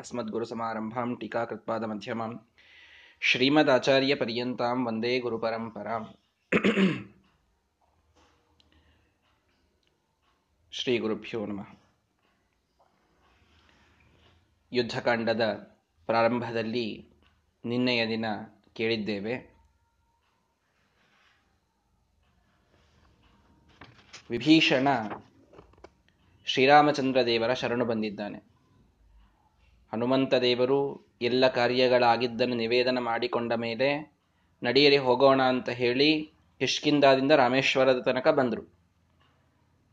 अस्मद्गुरुसमारम्भां टीकाकृत्पादमध्यमां श्रीमदाचार्यपर्यन्तां वन्दे गुरुपरम्पराम् ಶ್ರೀ ಗುರುಭ್ಯೋ ನಮಃ ಯುದ್ಧಕಾಂಡದ ಪ್ರಾರಂಭದಲ್ಲಿ ನಿನ್ನೆಯ ದಿನ ಕೇಳಿದ್ದೇವೆ ವಿಭೀಷಣ ಶ್ರೀರಾಮಚಂದ್ರ ದೇವರ ಶರಣು ಬಂದಿದ್ದಾನೆ ಹನುಮಂತ ದೇವರು ಎಲ್ಲ ಕಾರ್ಯಗಳಾಗಿದ್ದನ್ನು ನಿವೇದನ ಮಾಡಿಕೊಂಡ ಮೇಲೆ ನಡೆಯಲಿ ಹೋಗೋಣ ಅಂತ ಹೇಳಿ ಕಿಷ್ಕಿಂದಾದಿಂದ ರಾಮೇಶ್ವರದ ತನಕ ಬಂದರು.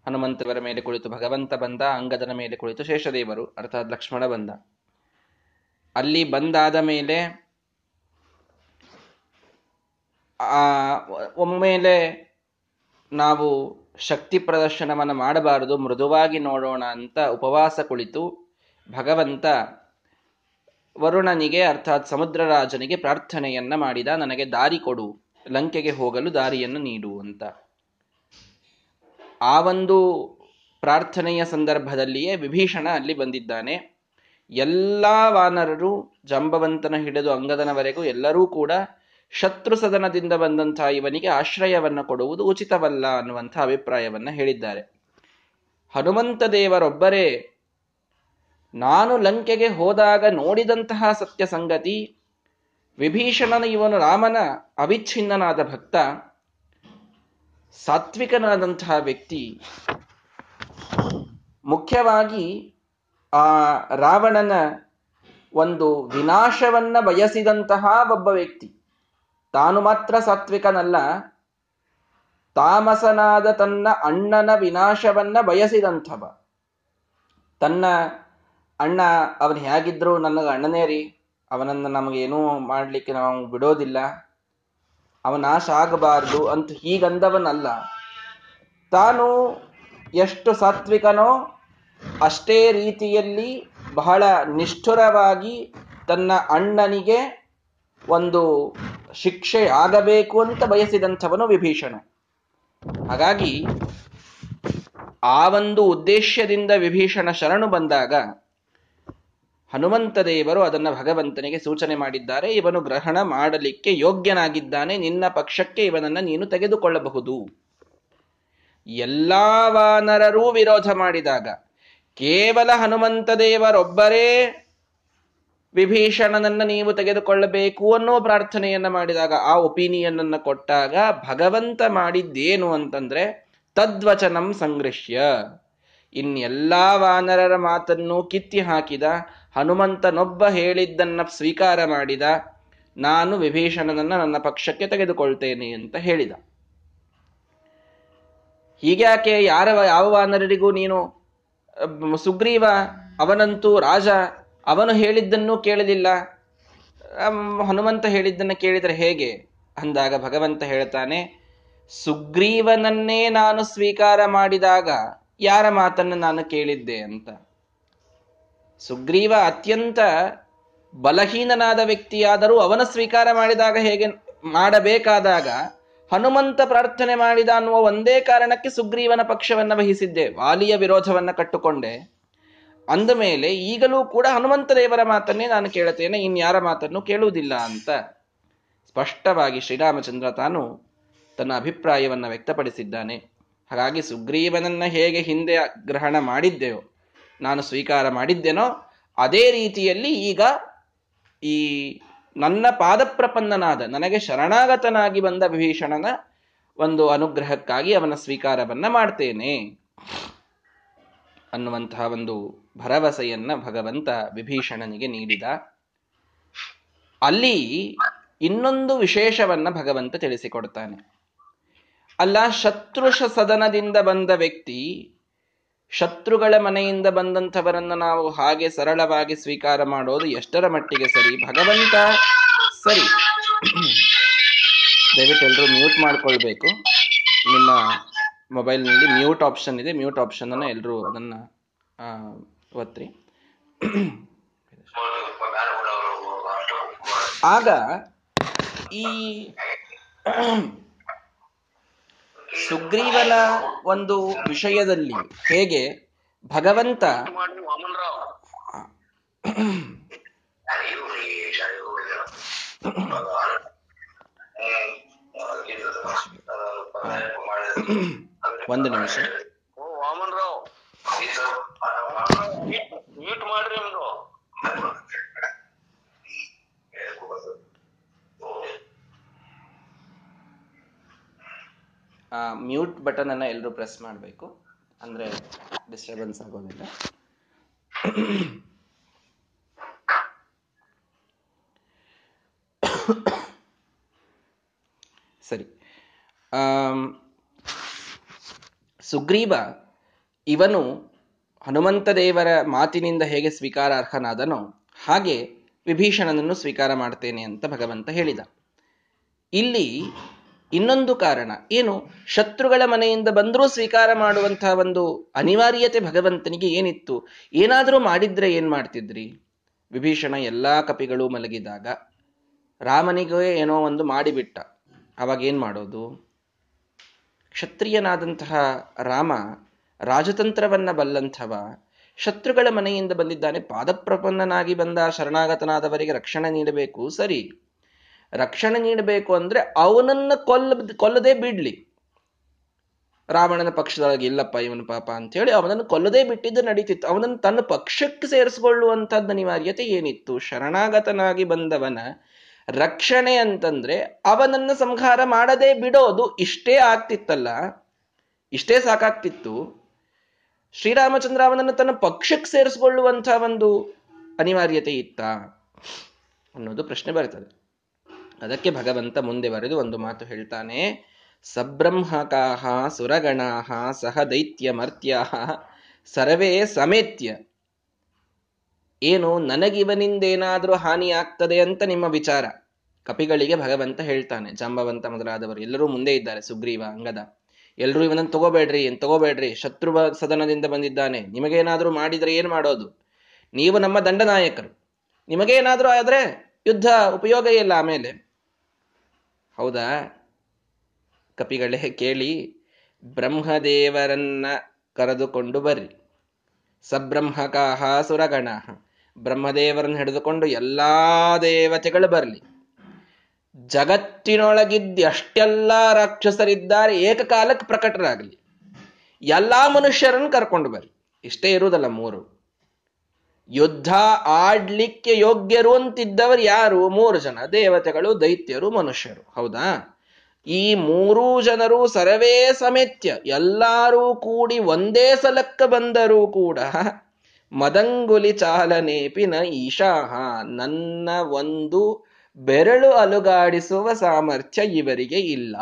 ಹನುಮಂತವರ ಮೇಲೆ ಕುಳಿತು ಭಗವಂತ ಬಂದ, ಅಂಗದನ ಮೇಲೆ ಕುಳಿತು ಶೇಷದೇವರು, ಅರ್ಥಾತ್ ಲಕ್ಷ್ಮಣ ಬಂದ. ಅಲ್ಲಿ ಬಂದಾದ ಮೇಲೆ ಆ, ಒಮ್ಮೆಲೆ ನಾವು ಶಕ್ತಿ ಪ್ರದರ್ಶನವನ್ನು ಮಾಡಬಾರದು, ಮೃದುವಾಗಿ ನೋಡೋಣ ಅಂತ ಉಪವಾಸ ಕುಳಿತು ಭಗವಂತ ವರುಣನಿಗೆ, ಅರ್ಥಾತ್ ಸಮುದ್ರರಾಜನಿಗೆ ಪ್ರಾರ್ಥನೆಯನ್ನ ಮಾಡಿದ, ನನಗೆ ದಾರಿ ಕೊಡು, ಲಂಕೆಗೆ ಹೋಗಲು ದಾರಿಯನ್ನು ನೀಡು ಅಂತ. ಆ ಒಂದು ಪ್ರಾರ್ಥನೆಯ ಸಂದರ್ಭದಲ್ಲಿಯೇ ವಿಭೀಷಣ ಅಲ್ಲಿ ಬಂದಿದ್ದಾನೆ. ಎಲ್ಲ ವಾನರರು ಜಂಬವಂತನ ಹಿಡಿದು ಅಂಗದನವರೆಗೂ ಎಲ್ಲರೂ ಕೂಡ ಶತ್ರು ಸದನದಿಂದ ಬಂದಂತಹ ಇವನಿಗೆ ಆಶ್ರಯವನ್ನು ಕೊಡುವುದು ಉಚಿತವಲ್ಲ ಅನ್ನುವಂಥ ಅಭಿಪ್ರಾಯವನ್ನ ಹೇಳಿದ್ದಾರೆ. ಹನುಮಂತ ದೇವರೊಬ್ಬರೇ ನಾನು ಲಂಕೆಗೆ ಹೋದಾಗ ನೋಡಿದಂತಹ ಸತ್ಯ ಸಂಗತಿ ವಿಭೀಷಣನ ಇವನು ರಾಮನ ಅವಿಚ್ಛಿನ್ನನಾದ ಭಕ್ತ, ಸಾತ್ವಿಕನಾದಂತಹ ವ್ಯಕ್ತಿ. ಮುಖ್ಯವಾಗಿ ಆ ರಾವಣನ ಒಂದು ವಿನಾಶವನ್ನ ಬಯಸಿದಂತಹ ಒಬ್ಬ ವ್ಯಕ್ತಿ. ತಾನು ಮಾತ್ರ ಸಾತ್ವಿಕನಲ್ಲ, ತಾಮಸನಾದ ತನ್ನ ಅಣ್ಣನ ವಿನಾಶವನ್ನ ಬಯಸಿದಂಥವ. ತನ್ನ ಅಣ್ಣ, ಅವನು ಹೇಗಿದ್ರು ನನಗೆ ಅಣ್ಣನೇ ರೀ. ಅವನನ್ನು ನಮಗೇನೂ ಮಾಡಲಿಕ್ಕೆ ನಾವು ಬಿಡೋದಿಲ್ಲ. ಅವ ನಾಶ ಆಗಬಾರ್ದು ಅಂತ ಹೀಗಂದವನಲ್ಲ. ತಾನು ಎಷ್ಟು ಸಾತ್ವಿಕನೋ ಅಷ್ಟೇ ರೀತಿಯಲ್ಲಿ ಬಹಳ ನಿಷ್ಠುರವಾಗಿ ತನ್ನ ಅಣ್ಣನಿಗೆ ಒಂದು ಶಿಕ್ಷೆ ಆಗಬೇಕು ಅಂತ ಬಯಸಿದಂಥವನು ವಿಭೀಷಣ. ಹಾಗಾಗಿ ಆ ಒಂದು ಉದ್ದೇಶದಿಂದ ವಿಭೀಷಣ ಶರಣು ಬಂದಾಗ ಹನುಮಂತ ದೇವರು ಅದನ್ನು ಭಗವಂತನಿಗೆ ಸೂಚನೆ ಮಾಡಿದ್ದಾರೆ, ಇವನು ಗ್ರಹಣ ಮಾಡಲಿಕ್ಕೆ ಯೋಗ್ಯನಾಗಿದ್ದಾನೆ, ನಿನ್ನ ಪಕ್ಷಕ್ಕೆ ಇವನನ್ನ ನೀನು ತೆಗೆದುಕೊಳ್ಳಬಹುದು. ಎಲ್ಲಾ ವಾನರರೂ ವಿರೋಧ ಮಾಡಿದಾಗ, ಕೇವಲ ಹನುಮಂತ ದೇವರೊಬ್ಬರೇ ವಿಭೀಷಣನನ್ನ ನೀವು ತೆಗೆದುಕೊಳ್ಳಬೇಕು ಅನ್ನೋ ಪ್ರಾರ್ಥನೆಯನ್ನ ಮಾಡಿದಾಗ, ಆ ಒಪಿನಿಯನ್ ಅನ್ನು ಕೊಟ್ಟಾಗ, ಭಗವಂತ ಮಾಡಿದ್ದೇನು ಅಂತಂದ್ರೆ, ತದ್ವಚನಂ ಸಂಗೃಶ್ಯ ಇನ್ನೆಲ್ಲಾ ವಾನರರ ಮಾತನ್ನು ಕಿತ್ತಿ ಹಾಕಿದ ಹನುಮಂತನೊಬ್ಬ ಹೇಳಿದ್ದನ್ನ ಸ್ವೀಕಾರ ಮಾಡಿದ, ನಾನು ವಿಭೀಷಣನನ್ನ ನನ್ನ ಪಕ್ಷಕ್ಕೆ ತೆಗೆದುಕೊಳ್ತೇನೆ ಅಂತ ಹೇಳಿದ. ಹೀಗ್ಯಾಕೆ ಯಾರ, ಯಾವ ವಾನರರಿಗೂ ನೀನು ಸುಗ್ರೀವ, ಅವನಂತೂ ರಾಜ, ಅವನು ಹೇಳಿದ್ದನ್ನು ಕೇಳಲಿಲ್ಲ. ಹನುಮಂತ ಹೇಳಿದ್ದನ್ನು ಕೇಳಿದರೆ ಹೇಗೆ? ಅಂದಾಗ ಭಗವಂತ ಹೇಳ್ತಾನೆ, ಸುಗ್ರೀವನನ್ನೇ ನಾನು ಸ್ವೀಕಾರ ಮಾಡಿದಾಗ ಯಾರ ಮಾತನ್ನು ನಾನು ಕೇಳಿದ್ದೆ ಅಂತ. ಸುಗ್ರೀವ ಅತ್ಯಂತ ಬಲಹೀನನಾದ ವ್ಯಕ್ತಿಯಾದರೂ ಅವನ ಸ್ವೀಕಾರ ಮಾಡಿದಾಗ ಹೇಗೆ ಮಾಡಬೇಕಾದಾಗ ಹನುಮಂತ ಪ್ರಾರ್ಥನೆ ಮಾಡಿದ ಅನ್ನುವ ಒಂದೇ ಕಾರಣಕ್ಕೆ ಸುಗ್ರೀವನ ಪಕ್ಷವನ್ನು ವಹಿಸಿದ್ದೆ. ವಾಲಿಯ ವಿರೋಧವನ್ನು ಕಟ್ಟುಕೊಂಡೆ. ಅಂದ ಮೇಲೆ ಈಗಲೂ ಕೂಡ ಹನುಮಂತ ದೇವರ ಮಾತನ್ನೇ ನಾನು ಕೇಳುತ್ತೇನೆ ಇನ್ಯಾರ ಮಾತನ್ನು ಕೇಳುವುದಿಲ್ಲ ಅಂತ. ಸ್ಪಷ್ಟವಾಗಿ ಶ್ರೀರಾಮಚಂದ್ರ ತಾನು ತನ್ನ ಅಭಿಪ್ರಾಯವನ್ನು ವ್ಯಕ್ತಪಡಿಸಿದ್ದಾನೆ. ಹಾಗಾಗಿ ಸುಗ್ರೀವನನ್ನ ಹೇಗೆ ಹಿಂದೆ ಗ್ರಹಣ ಮಾಡಿದ್ದೆಯೋ ನಾನು ಸ್ವೀಕಾರ ಮಾಡಿದ್ದೇನೋ, ಅದೇ ರೀತಿಯಲ್ಲಿ ಈಗ ಈ ನನ್ನ ಪಾದಪ್ರಪನ್ನನಾದ, ನನಗೆ ಶರಣಾಗತನಾಗಿ ಬಂದ ವಿಭೀಷಣನ ಒಂದು ಅನುಗ್ರಹಕ್ಕಾಗಿ ಅವನ ಸ್ವೀಕಾರವನ್ನ ಮಾಡ್ತೇನೆ ಅನ್ನುವಂತಹ ಒಂದು ಭರವಸೆಯನ್ನ ಭಗವಂತ ವಿಭೀಷಣನಿಗೆ ನೀಡಿದ. ಅಲ್ಲಿ ಇನ್ನೊಂದು ವಿಶೇಷವನ್ನ ಭಗವಂತ ತಿಳಿಸಿಕೊಡ್ತಾನೆ. ಅಲ್ಲ, ಶತ್ರುಷ ಸದನದಿಂದ ಬಂದ ವ್ಯಕ್ತಿ ಶತ್ರುಗಳ ಮನೆಯಿಂದ ಬಂದಂಥವರನ್ನು ನಾವು ಹಾಗೆ ಸರಳವಾಗಿ ಸ್ವೀಕಾರ ಮಾಡೋದು ಎಷ್ಟರ ಮಟ್ಟಿಗೆ ಸರಿ? ಭಗವಂತ ಸರಿ. ದಯವಿಟ್ಟು ಎಲ್ಲರೂ ಮ್ಯೂಟ್ ಮಾಡ್ಕೊಳ್ಬೇಕು. ನಿಮ್ಮ ಮೊಬೈಲ್ನಲ್ಲಿ ಮ್ಯೂಟ್ ಆಪ್ಷನ್ ಇದೆ. ಮ್ಯೂಟ್ ಆಪ್ಷನ್ ಅನ್ನ ಎಲ್ಲರೂ ಅದನ್ನ ಒತ್ತಿ. ಆಗ ಈ ಸುಗ್ರೀವನ ಒಂದು ವಿಷಯದಲ್ಲಿ ಹೇಗೆ ಭಗವಂತ ಒಂದು ನಿಮಿಷ. ಮ್ಯೂಟ್ ಬಟನ್ ಅನ್ನ ಎಲ್ಲರೂ ಪ್ರೆಸ್ ಮಾಡಬೇಕು. ಅಂದ್ರೆ ಡಿಸ್ಟರ್ಬೆನ್ಸ್ ಆಗೋದಿಲ್ಲ. ಸರಿ. ಸುಗ್ರೀವ ಇವನು ಹನುಮಂತ ದೇವರ ಮಾತಿನಿಂದ ಹೇಗೆ ಸ್ವೀಕಾರಾರ್ಹನಾದನೋ ಹಾಗೆ ವಿಭೀಷಣನನ್ನು ಸ್ವೀಕಾರ ಮಾಡ್ತೇನೆ ಅಂತ ಭಗವಂತ ಹೇಳಿದ. ಇಲ್ಲಿ ಇನ್ನೊಂದು ಕಾರಣ, ಏನು? ಶತ್ರುಗಳ ಮನೆಯಿಂದ ಬಂದರೂ ಸ್ವೀಕಾರ ಮಾಡುವಂತಹ ಒಂದು ಅನಿವಾರ್ಯತೆ ಭಗವಂತನಿಗೆ ಏನಿತ್ತು? ಏನಾದರೂ ಮಾಡಿದ್ರೆ ಏನ್ ಮಾಡ್ತಿದ್ರಿ? ವಿಭೀಷಣ ಎಲ್ಲಾ ಕಪಿಗಳು ಮಲಗಿದಾಗ, ರಾಮನಿಗೆ ಏನೋ ಒಂದು ಮಾಡಿಬಿಟ್ಟ. ಅವಾಗ ಏನ್ ಮಾಡೋದು? ಕ್ಷತ್ರಿಯನಾದಂತಹ ರಾಮ ರಾಜತಂತ್ರವನ್ನ ಬಲ್ಲಂಥವ, ಶತ್ರುಗಳ ಮನೆಯಿಂದ ಬಂದಿದ್ದಾನೆ, ಪಾದಪ್ರಪನ್ನನಾಗಿ ಬಂದ ಶರಣಾಗತನಾದವರಿಗೆ ರಕ್ಷಣೆ ನೀಡಬೇಕು, ಸರಿ. ರಕ್ಷಣೆ ನೀಡಬೇಕು ಅಂದ್ರೆ ಅವನನ್ನ ಕೊಲ್ಲ, ಕೊಲ್ಲದೆ ಬಿಡ್ಲಿ. ರಾವಣನ ಪಕ್ಷದೊಳಗೆ ಇಲ್ಲಪ್ಪ, ಇವನು ಪಾಪ ಅಂತೇಳಿ ಅವನನ್ನು ಕೊಲ್ಲದೆ ಬಿಟ್ಟಿದ್ದು ನಡೀತಿತ್ತು. ಅವನನ್ನು ತನ್ನ ಪಕ್ಷಕ್ಕೆ ಸೇರಿಸಿಕೊಳ್ಳುವಂಥದ್ದು ಅನಿವಾರ್ಯತೆ ಏನಿತ್ತು? ಶರಣಾಗತನಾಗಿ ಬಂದವನ ರಕ್ಷಣೆ ಅಂತಂದ್ರೆ ಅವನನ್ನ ಸಂಹಾರ ಮಾಡದೆ ಬಿಡೋದು ಇಷ್ಟೇ ಆಗ್ತಿತ್ತಲ್ಲ? ಇಷ್ಟೇ ಸಾಕಾಗ್ತಿತ್ತು? ಶ್ರೀರಾಮಚಂದ್ರ ಅವನನ್ನು ತನ್ನ ಪಕ್ಷಕ್ಕೆ ಸೇರಿಸಿಕೊಳ್ಳುವಂತಹ ಒಂದು ಅನಿವಾರ್ಯತೆ ಇತ್ತ? ಅನ್ನೋದು ಪ್ರಶ್ನೆ ಬರ್ತದೆ. ಅದಕ್ಕೆ ಭಗವಂತ ಮುಂದೆ ಬರೆದು ಒಂದು ಮಾತು ಹೇಳ್ತಾನೆ. ಸಬ್ರಹ್ಮಕಾಹ ಸುರಗಣಾಹ ಸಹ ದೈತ್ಯ ಮರ್ತ್ಯ ಸರ್ವೇ ಸಮೇತ್ಯ. ಏನು ನನಗಿವನಿಂದೇನಾದರೂ ಹಾನಿ ಆಗ್ತದೆ ಅಂತ ನಿಮ್ಮ ವಿಚಾರ. ಕಪಿಗಳಿಗೆ ಭಗವಂತ ಹೇಳ್ತಾನೆ. ಜಾಂಬವಂತ ಮೊದಲಾದವರು ಎಲ್ಲರೂ ಮುಂದೆ ಇದ್ದಾರೆ. ಸುಗ್ರೀವ, ಅಂಗದ. ಎಲ್ಲರೂ ಇವನನ್ನು ತಗೋಬೇಡ್ರಿ, ಏನ್ ತಗೋಬೇಡ್ರಿ. ಶತ್ರು ಸದನದಿಂದ ಬಂದಿದ್ದಾನೆ. ನಿಮಗೇನಾದರೂ ಮಾಡಿದ್ರೆ ಏನು ಮಾಡೋದು? ನೀವು ನಮ್ಮ ದಂಡನಾಯಕರು. ನಿಮಗೇನಾದರೂ ಆದರೆ ಯುದ್ಧ ಉಪಯೋಗ ಇಲ್ಲ ಆಮೇಲೆ. ಹೌದಾ? ಕಪಿಗಳೇ ಕೇಳಿ, ಬ್ರಹ್ಮದೇವರನ್ನ ಕರೆದುಕೊಂಡು ಬರ್ರಿ. ಸಬ್ರಹ್ಮಕಾಹ ಸುರಗಣ. ಬ್ರಹ್ಮದೇವರನ್ನು ಹಿಡಿದುಕೊಂಡು ಎಲ್ಲಾ ದೇವತೆಗಳು ಬರಲಿ. ಜಗತ್ತಿನೊಳಗಿದ್ದ ಅಷ್ಟೆಲ್ಲ ರಾಕ್ಷಸರಿದ್ದಾರೆ, ಏಕಕಾಲಕ್ಕೆ ಪ್ರಕಟರಾಗಲಿ. ಎಲ್ಲಾ ಮನುಷ್ಯರನ್ನು ಕರ್ಕೊಂಡು ಬರ್ರಿ. ಇಷ್ಟೇ ಇರುವುದಲ್ಲ ಮೂರು. ಯುದ್ಧ ಆಡ್ಲಿಕ್ಕೆ ಯೋಗ್ಯರು ಅಂತಿದ್ದವರು ಯಾರು? ಮೂರು ಜನ. ದೇವತೆಗಳು, ದೈತ್ಯರು, ಮನುಷ್ಯರು. ಹೌದಾ? ಈ ಮೂರೂ ಜನರು ಸರ್ವೇ ಸಮೇತ್ಯ. ಎಲ್ಲರೂ ಕೂಡಿ ಒಂದೇ ಸಲಕ್ಕ ಬಂದರೂ ಕೂಡ ಮದಂಗುಲಿ ಚಾಲನೇಪಿನ ಈಶಾಹ. ನನ್ನ ಒಂದು ಬೆರಳು ಅಲುಗಾಡಿಸುವ ಸಾಮರ್ಥ್ಯ ಇವರಿಗೆ ಇಲ್ಲ.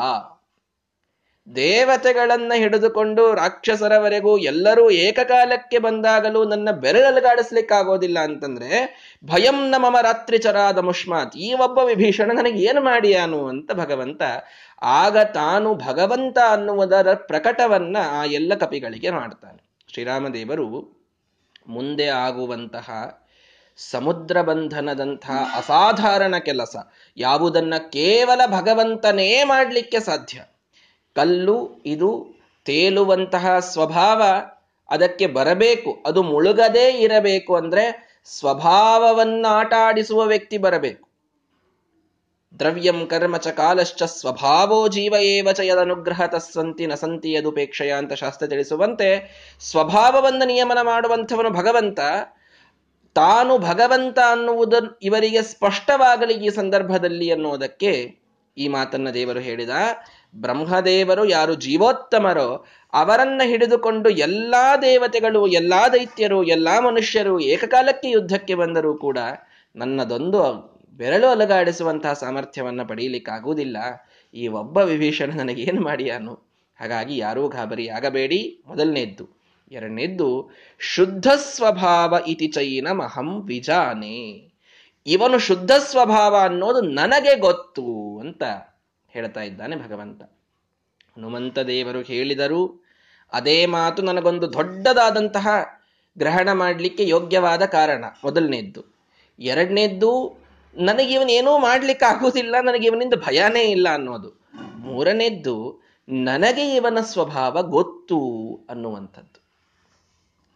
ದೇವತೆಗಳನ್ನ ಹಿಡಿದುಕೊಂಡು ರಾಕ್ಷಸರವರೆಗೂ ಎಲ್ಲರೂ ಏಕಕಾಲಕ್ಕೆ ಬಂದಾಗಲೂ ನನ್ನ ಬೆರಳಲುಗಾಡಿಸ್ಲಿಕ್ಕಾಗೋದಿಲ್ಲ ಅಂತಂದ್ರೆ, ಭಯಂ ನ ಮಮ ರಾತ್ರಿ ಚರಾದ ಮುಷ್ಮಾತ್, ಈ ಒಬ್ಬ ವಿಭೀಷಣ ನನಗೆ ಏನು ಮಾಡಿಯಾನು ಅಂತ ಭಗವಂತ, ಆಗ ತಾನು ಭಗವಂತ ಅನ್ನುವುದರ ಪ್ರಕಟವನ್ನ ಆ ಎಲ್ಲ ಕಪಿಗಳಿಗೆ ಮಾಡ್ತಾನೆ. ಶ್ರೀರಾಮದೇವರು ಮುಂದೆ ಆಗುವಂತಹ ಸಮುದ್ರ ಬಂಧನದಂತಹ ಅಸಾಧಾರಣ ಕೆಲಸ ಯಾವುದನ್ನ ಕೇವಲ ಭಗವಂತನೇ ಮಾಡಲಿಕ್ಕೆ ಸಾಧ್ಯ. ಕಲ್ಲು, ಇದು ತೇಲುವಂತಹ ಸ್ವಭಾವ ಅದಕ್ಕೆ ಬರಬೇಕು. ಅದು ಮುಳುಗದೇ ಇರಬೇಕು ಅಂದ್ರೆ ಸ್ವಭಾವವನ್ನು ಆಟಾಡಿಸುವ ವ್ಯಕ್ತಿ ಬರಬೇಕು. ದ್ರವ್ಯಂ ಕರ್ಮ ಚ ಕಾಲಶ್ಚ ಸ್ವಭಾವೋ ಜೀವ ಏವ ಚ ಯದನುಗ್ರಹ ತಸ್ಸಂತಿ ನಸಂತಿ ಯದುಪೇಕ್ಷಯ ಅಂತ ಶಾಸ್ತ್ರ ತಿಳಿಸುವಂತೆ ಸ್ವಭಾವವನ್ನು ನಿಯಮನ ಮಾಡುವಂಥವನು ಭಗವಂತ. ತಾನು ಭಗವಂತ ಅನ್ನುವುದು ಇವರಿಗೆ ಸ್ಪಷ್ಟವಾಗಲಿ ಈ ಸಂದರ್ಭದಲ್ಲಿ ಅನ್ನುವುದಕ್ಕೆ ಈ ಮಾತನ್ನ ದೇವರು ಹೇಳಿದ. ಬ್ರಹ್ಮದೇವರು ಯಾರು ಜೀವೋತ್ತಮರೋ ಅವರನ್ನ ಹಿಡಿದುಕೊಂಡು ಎಲ್ಲಾ ದೇವತೆಗಳು, ಎಲ್ಲಾ ದೈತ್ಯರು, ಎಲ್ಲಾ ಮನುಷ್ಯರು ಏಕಕಾಲಕ್ಕೆ ಯುದ್ಧಕ್ಕೆ ಬಂದರೂ ಕೂಡ ನನ್ನದೊಂದು ಬೆರಳು ಅಲುಗಾಡಿಸುವಂತಹ ಸಾಮರ್ಥ್ಯವನ್ನ ಪಡೆಯಲಿಕ್ಕಾಗುವುದಿಲ್ಲ ಈ ಒಬ್ಬ ವಿಭೀಷಣ ನನಗೇನು ಮಾಡಿಯಾನು? ಹಾಗಾಗಿ ಯಾರೂ ಗಾಬರಿ ಆಗಬೇಡಿ ಮೊದಲನೇದ್ದು. ಎರಡನೇದ್ದು, ಶುದ್ಧ ಸ್ವಭಾವ ಇತಿ ಚೈನ ಮಹಂ ವಿಜಾನೆ. ಇವನು ಶುದ್ಧ ಸ್ವಭಾವ ಅನ್ನೋದು ನನಗೆ ಗೊತ್ತು ಅಂತ. ಹೇಳ್ತಾ ಇದ್ದಾನೆ ಭಗವಂತ. ಹನುಮಂತ ದೇವರು ಹೇಳಿದರು ಅದೇ ಮಾತು ನನಗೊಂದು ದೊಡ್ಡದಾದಂತಹ ಗ್ರಹಣ ಮಾಡಲಿಕ್ಕೆ ಯೋಗ್ಯವಾದ ಕಾರಣ. ಮೊದಲನೇದ್ದು. ಎರಡನೇದ್ದು ನನಗಿವನೇನೂ ಮಾಡಲಿಕ್ಕೆ ಆಗುವುದಿಲ್ಲ ನನಗಿವನಿಂದ ಭಯನೇ ಇಲ್ಲ ಅನ್ನೋದು. ಮೂರನೇದ್ದು, ನನಗೆ ಇವನ ಸ್ವಭಾವ ಗೊತ್ತು ಅನ್ನುವಂಥದ್ದು.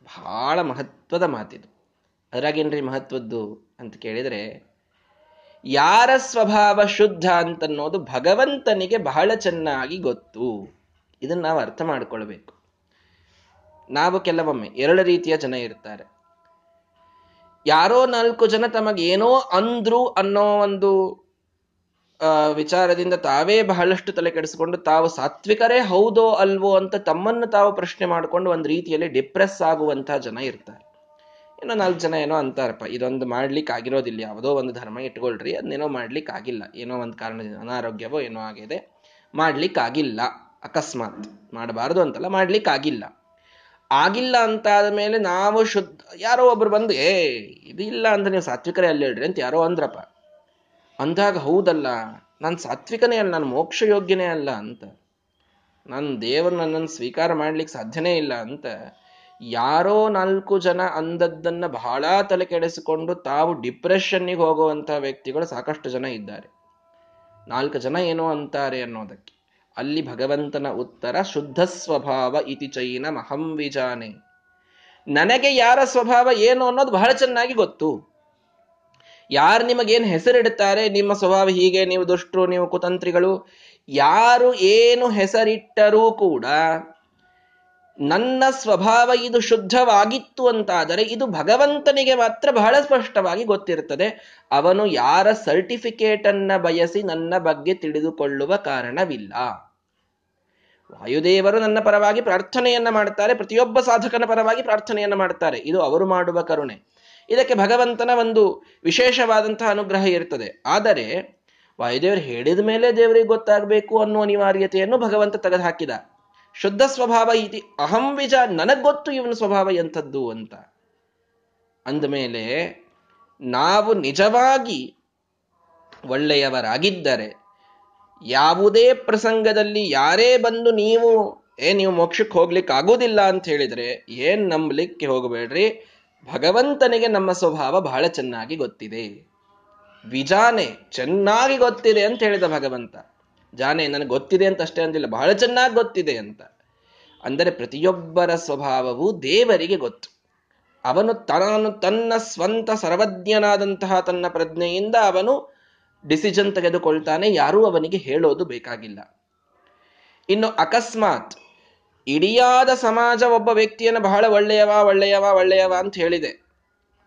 ಬಹಳ ಮಹತ್ವದ ಮಾತಿದು. ಅದ್ರಾಗೇನ್ರಿ ಮಹತ್ವದ್ದು ಅಂತ ಕೇಳಿದರೆ ಯಾರ ಸ್ವಭಾವ ಶುದ್ಧ ಅಂತನ್ನೋದು ಭಗವಂತನಿಗೆ ಬಹಳ ಚೆನ್ನಾಗಿ ಗೊತ್ತು. ಇದನ್ನ ನಾವು ಅರ್ಥ ಮಾಡ್ಕೊಳ್ಬೇಕು. ನಾವು ಕೆಲವೊಮ್ಮೆ ಎರಡು ರೀತಿಯ ಜನ ಇರ್ತಾರೆ. ಯಾರೋ ನಾಲ್ಕು ಜನ ತಮಗೇನೋ ಅಂದ್ರು ಅನ್ನೋ ಒಂದು ವಿಚಾರದಿಂದ ತಾವೇ ಬಹಳಷ್ಟು ತಲೆ ಕೆಡಿಸಿಕೊಂಡು ತಾವು ಸಾತ್ವಿಕರೇ ಹೌದೋ ಅಲ್ವೋ ಅಂತ ತಮ್ಮನ್ನು ತಾವು ಪ್ರಶ್ನೆ ಮಾಡಿಕೊಂಡು ಒಂದು ರೀತಿಯಲ್ಲಿ ಡಿಪ್ರೆಸ್ ಆಗುವಂತಹ ಜನ ಇರ್ತಾರೆ. ಏನೋ ನಾಲ್ಕು ಜನ ಏನೋ ಅಂತಾರಪ್ಪ, ಇದೊಂದು ಮಾಡ್ಲಿಕ್ಕೆ ಆಗಿರೋದಿಲ್ಲ, ಯಾವುದೋ ಒಂದು ಧರ್ಮ ಇಟ್ಕೊಳ್ರಿ ಅದನ್ನೇನೋ ಮಾಡ್ಲಿಕ್ಕೆ ಆಗಿಲ್ಲ, ಏನೋ ಒಂದು ಕಾರಣದಿಂದ, ಅನಾರೋಗ್ಯವೋ ಏನೋ ಆಗಿದೆ, ಮಾಡ್ಲಿಕ್ಕೆ ಆಗಿಲ್ಲ, ಅಕಸ್ಮಾತ್, ಮಾಡಬಾರದು ಅಂತಲ್ಲ, ಮಾಡ್ಲಿಕ್ಕೆ ಆಗಿಲ್ಲ. ಆಗಿಲ್ಲ ಅಂತಾದ ಮೇಲೆ ನಾವು ಶುದ್ಧ, ಯಾರೋ ಒಬ್ರು ಬಂದು, ಏ, ಇದು ಇಲ್ಲ ಅಂದ್ರೆ ನೀವು ಸಾತ್ವಿಕರೇ ಅಲ್ಲಿ ಹೇಳ್ರಿ ಅಂತ ಯಾರೋ ಅಂದ್ರಪ್ಪ. ಅಂದಾಗ, ಹೌದಲ್ಲ, ನಾನು ಸಾತ್ವಿಕನೇ ಅಲ್ಲ ಮೋಕ್ಷ ಯೋಗ್ಯನೇ ಅಲ್ಲ ಅಂತ. ನಾನು ದೇವರು ನನ್ನನ್ನು ಸ್ವೀಕಾರ ಮಾಡ್ಲಿಕ್ಕೆ ಸಾಧ್ಯನೇ ಇಲ್ಲ ಅಂತ. ಯಾರೋ ನಾಲ್ಕು ಜನ ಅಂದದ್ದನ್ನ ಬಹಳ ತಲೆ ಕೆಡಿಸಿಕೊಂಡು ತಾವು ಡಿಪ್ರೆಷನ್ನಿಗೆ ಹೋಗುವಂತಹ ವ್ಯಕ್ತಿಗಳು ಸಾಕಷ್ಟು ಜನ ಇದ್ದಾರೆ. ನಾಲ್ಕು ಜನ ಏನೋ ಅಂತಾರೆ ಅನ್ನೋದಕ್ಕೆ. ಅಲ್ಲಿ ಭಗವಂತನ ಉತ್ತರ, ಶುದ್ಧ ಸ್ವಭಾವ ಇತಿ ಚೈನ ಮಹಂ ವಿಜಾನೆ. ನನಗೆ ಯಾರ ಸ್ವಭಾವ ಏನು ಅನ್ನೋದು ಬಹಳ ಚೆನ್ನಾಗಿ ಗೊತ್ತು. ಯಾರು ನಿಮಗೇನು ಹೆಸರಿಡ್ತಾರೆ? ನಿಮ್ಮ ಸ್ವಭಾವ ಹೀಗೆ, ನೀವು ದುಷ್ಟರು, ನೀವು ಕುತಂತ್ರಿಗಳು. ಯಾರು ಏನು ಹೆಸರಿಟ್ಟರೂ ಕೂಡ ನನ್ನ ಸ್ವಭಾವ ಇದು ಶುದ್ಧವಾಗಿತ್ತು ಅಂತಾದರೆ ಇದು ಭಗವಂತನಿಗೆ ಮಾತ್ರ ಬಹಳ ಸ್ಪಷ್ಟವಾಗಿ ಗೊತ್ತಿರುತ್ತದೆ. ಅವನು ಯಾರ ಸರ್ಟಿಫಿಕೇಟ್ ಅನ್ನ ಬಯಸಿ ನನ್ನ ಬಗ್ಗೆ ತಿಳಿದುಕೊಳ್ಳುವ ಕಾರಣವಿಲ್ಲ. ವಾಯುದೇವರು ನನ್ನ ಪರವಾಗಿ ಪ್ರಾರ್ಥನೆಯನ್ನ ಮಾಡ್ತಾರೆ, ಪ್ರತಿಯೊಬ್ಬ ಸಾಧಕನ ಪರವಾಗಿ ಪ್ರಾರ್ಥನೆಯನ್ನ ಮಾಡ್ತಾರೆ. ಇದು ಅವರು ಮಾಡುವ ಕರುಣೆ. ಇದಕ್ಕೆ ಭಗವಂತನ ಒಂದು ವಿಶೇಷವಾದಂತಹ ಅನುಗ್ರಹ ಇರ್ತದೆ. ಆದರೆ, ವಾಯುದೇವರು ಹೇಳಿದ ಮೇಲೆ ದೇವರಿಗೆ ಗೊತ್ತಾಗಬೇಕು ಅನ್ನೋ ಅನಿವಾರ್ಯತೆಯನ್ನು ಭಗವಂತ ತೆಗೆದು ಹಾಕಿದ ಶುದ್ಧ ಸ್ವಭಾವ ಇತಿ, ಅಹಂ ವಿಜ ನನಗ್ ಗೊತ್ತು ಇವನ ಸ್ವಭಾವ ಎಂಥದ್ದು ಅಂತ. ಅಂದಮೇಲೆ, ನಾವು ನಿಜವಾಗಿ ಒಳ್ಳೆಯವರಾಗಿದ್ದರೆ, ಯಾವುದೇ ಪ್ರಸಂಗದಲ್ಲಿ ಯಾರೇ ಬಂದು ನೀವು, ಏ, ನೀವು ಮೋಕ್ಷಕ್ಕೆ ಹೋಗ್ಲಿಕ್ಕೆ ಆಗೋದಿಲ್ಲ ಅಂತ ಹೇಳಿದ್ರೆ, ಏನ್ ನಂಬಲಿಕ್ಕೆ ಹೋಗಬೇಡ್ರಿ? ಭಗವಂತನಿಗೆ ನಮ್ಮ ಸ್ವಭಾವ ಬಹಳ ಚೆನ್ನಾಗಿ ಗೊತ್ತಿದೆ. ವಿಜಾನೆ ಚೆನ್ನಾಗಿ ಗೊತ್ತಿದೆ ಅಂತ ಹೇಳಿದ ಭಗವಂತ. ಜಾನೆ, ನನಗೆ ಗೊತ್ತಿದೆ ಅಂತ ಅಷ್ಟೇ ಅಂದಿಲ್ಲ. ಬಹಳ ಚೆನ್ನಾಗಿ ಗೊತ್ತಿದೆ ಅಂತ. ಅಂದರೆ ಪ್ರತಿಯೊಬ್ಬರ ಸ್ವಭಾವವು ದೇವರಿಗೆ ಗೊತ್ತು. ಅವನು ತಾನು ತನ್ನ ಸ್ವಂತ ಸರ್ವಜ್ಞನಾದಂತಹ ತನ್ನ ಪ್ರಜ್ಞೆಯಿಂದ ಅವನು ಡಿಸಿಷನ್ ತೆಗೆದುಕೊಳ್ತಾನೆ. ಯಾರೂ ಅವನಿಗೆ ಹೇಳೋದು ಬೇಕಾಗಿಲ್ಲ. ಇನ್ನು ಅಕಸ್ಮಾತ್ ಇಡಿಯಾದ ಸಮಾಜ ಒಬ್ಬ ವ್ಯಕ್ತಿಯನ್ನು ಬಹಳ ಒಳ್ಳೆಯವ ಒಳ್ಳೆಯವ ಒಳ್ಳೆಯವ ಅಂತ ಹೇಳಿದೆ.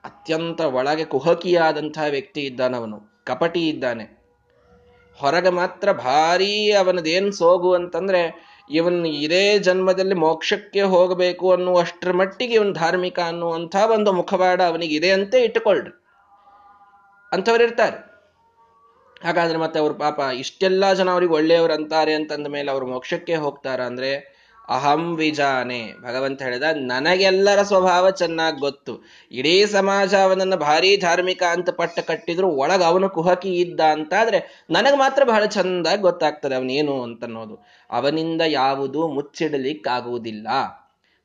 ಅತ್ಯಂತ ಒಳಗೆ ಕುಹಕಿಯಾದಂತಹ ವ್ಯಕ್ತಿ ಇದ್ದಾನವನು, ಕಪಟಿ ಇದ್ದಾನೆ. ಹೊರಗೆ ಮಾತ್ರ ಭಾರೀ ಅವನದೇನು ಸೋಗು ಅಂತಂದ್ರೆ, ಇವನ್ ಇದೇ ಜನ್ಮದಲ್ಲಿ ಮೋಕ್ಷಕ್ಕೆ ಹೋಗಬೇಕು ಅನ್ನುವಷ್ಟರ ಮಟ್ಟಿಗೆ ಇವನ್ ಧಾರ್ಮಿಕ ಅನ್ನುವಂಥ ಒಂದು ಮುಖವಾಡ ಅವನಿಗೆ ಇದೆ ಅಂತ ಇಟ್ಟುಕೊಳ್ರಿ. ಅಂಥವ್ರಿರ್ತಾರೆ ಹಾಗಾದ್ರೆ ಮತ್ತೆ ಅವ್ರ ಪಾಪ ಇಷ್ಟೆಲ್ಲ ಜನ ಅವ್ರಿಗೆ ಒಳ್ಳೆಯವರು ಅಂತಾರೆ ಅಂತಂದ ಮೇಲೆ ಅವ್ರು ಮೋಕ್ಷಕ್ಕೆ ಹೋಗ್ತಾರ ಅಂದ್ರೆ ಅಹಂ ವಿಜಾನೆ. ಭಗವಂತ ಹೇಳಿದ, ನನಗೆಲ್ಲರ ಸ್ವಭಾವ ಚೆನ್ನಾಗಿ ಗೊತ್ತು. ಇಡೀ ಸಮಾಜ ಅವನನ್ನು ಭಾರಿ ಧಾರ್ಮಿಕ ಅಂತ ಪಟ್ಟ ಕಟ್ಟಿದ್ರು, ಒಳಗ ಅವನು ಕುಹಕಿ ಇದ್ದ ಅಂತಾದ್ರೆ ನನಗೆ ಮಾತ್ರ ಬಹಳ ಚಂದ ಗೊತ್ತಾಗ್ತದೆ ಅವನೇನು ಅಂತನ್ನೋದು. ಅವನಿಂದ ಯಾವುದು ಮುಚ್ಚಿಡಲಿಕ್ಕಾಗುವುದಿಲ್ಲ.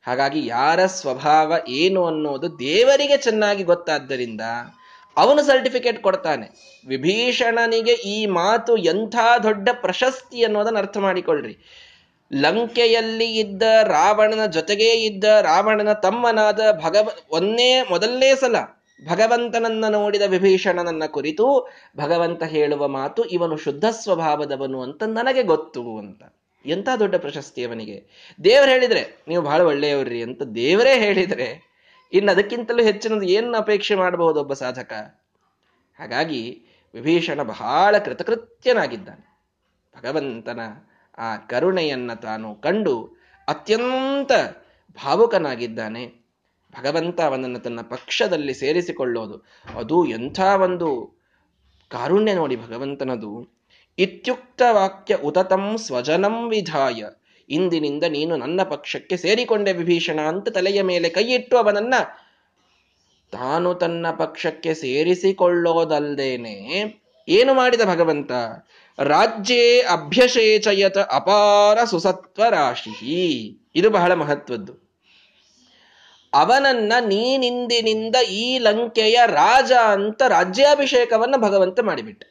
ಹಾಗಾಗಿ ಯಾರ ಸ್ವಭಾವ ಏನು ಅನ್ನೋದು ದೇವರಿಗೆ ಚೆನ್ನಾಗಿ ಗೊತ್ತಾದ್ದರಿಂದ ಅವನು ಸರ್ಟಿಫಿಕೇಟ್ ಕೊಡ್ತಾನೆ. ವಿಭೀಷಣನಿಗೆ ಈ ಮಾತು ಎಂಥ ದೊಡ್ಡ ಪ್ರಶಸ್ತಿ ಅನ್ನೋದನ್ನ ಅರ್ಥ ಮಾಡಿಕೊಳ್ಳ್ರಿ ಲಂಕೆಯಲ್ಲಿ ಇದ್ದ ರಾವಣನ ಜೊತೆಗೇ ಇದ್ದ ರಾವಣನ ತಮ್ಮನಾದ ಭಗವ, ಒಂದೇ ಮೊದಲನೇ ಸಲ ಭಗವಂತನನ್ನ ನೋಡಿದ ವಿಭೀಷಣನನ್ನ ಕುರಿತು ಭಗವಂತ ಹೇಳುವ ಮಾತು, ಇವನು ಶುದ್ಧ ಸ್ವಭಾವದವನು ಅಂತ ನನಗೆ ಗೊತ್ತು ಅಂತ. ಎಂಥ ದೊಡ್ಡ ಪ್ರಶಸ್ತಿ ಅವನಿಗೆ. ದೇವರು ಹೇಳಿದ್ರೆ, ನೀವು ಬಹಳ ಒಳ್ಳೆಯವ್ರಿ ಅಂತ ದೇವರೇ ಹೇಳಿದ್ರೆ, ಇನ್ನು ಅದಕ್ಕಿಂತಲೂ ಹೆಚ್ಚಿನದು ಏನು ಅಪೇಕ್ಷೆ ಮಾಡಬಹುದು ಒಬ್ಬ ಸಾಧಕ? ಹಾಗಾಗಿ ವಿಭೀಷಣ ಬಹಳ ಕೃತಕೃತ್ಯನಾಗಿದ್ದಾನೆ. ಭಗವಂತನ ಆ ಕರುಣೆಯನ್ನು ತಾನು ಕಂಡು ಅತ್ಯಂತ ಭಾವುಕನಾಗಿದ್ದಾನೆ. ಭಗವಂತ ಅವನನ್ನು ತನ್ನ ಪಕ್ಷದಲ್ಲಿ ಸೇರಿಸಿಕೊಳ್ಳೋದು, ಅದು ಎಂಥ ಒಂದು ಕಾರುಣ್ಯ ನೋಡಿ ಭಗವಂತನದು. ಇತ್ಯುಕ್ತ ವಾಕ್ಯ, ಉತತಂ ಸ್ವಜನಂ ವಿಧಾಯ ಇಂದಿನಿಂದ ನೀನು ನನ್ನ ಪಕ್ಷಕ್ಕೆ ಸೇರಿಕೊಂಡೆ ವಿಭೀಷಣ ಅಂತ ತಲೆಯ ಮೇಲೆ ಕೈಯಿಟ್ಟು ಅವನನ್ನ ತಾನು ತನ್ನ ಪಕ್ಷಕ್ಕೆ ಸೇರಿಸಿಕೊಳ್ಳೋದಲ್ದೇನೆ ಏನು ಮಾಡಿದ ಭಗವಂತ? ರಾಜ್ಯೇ ಅಭ್ಯಶೇಚಯತ ಅಪಾರ ಸುಸತ್ವ ರಾಶಿ. ಇದು ಬಹಳ ಮಹತ್ವದ್ದು. ಅವನನ್ನ ನೀನಿಂದಿನಿಂದ ಈ ಲಂಕೆಯ ರಾಜ ಅಂತ ರಾಜ್ಯಾಭಿಷೇಕವನ್ನ ಭಗವಂತ ಮಾಡಿಬಿಟ್ಟ.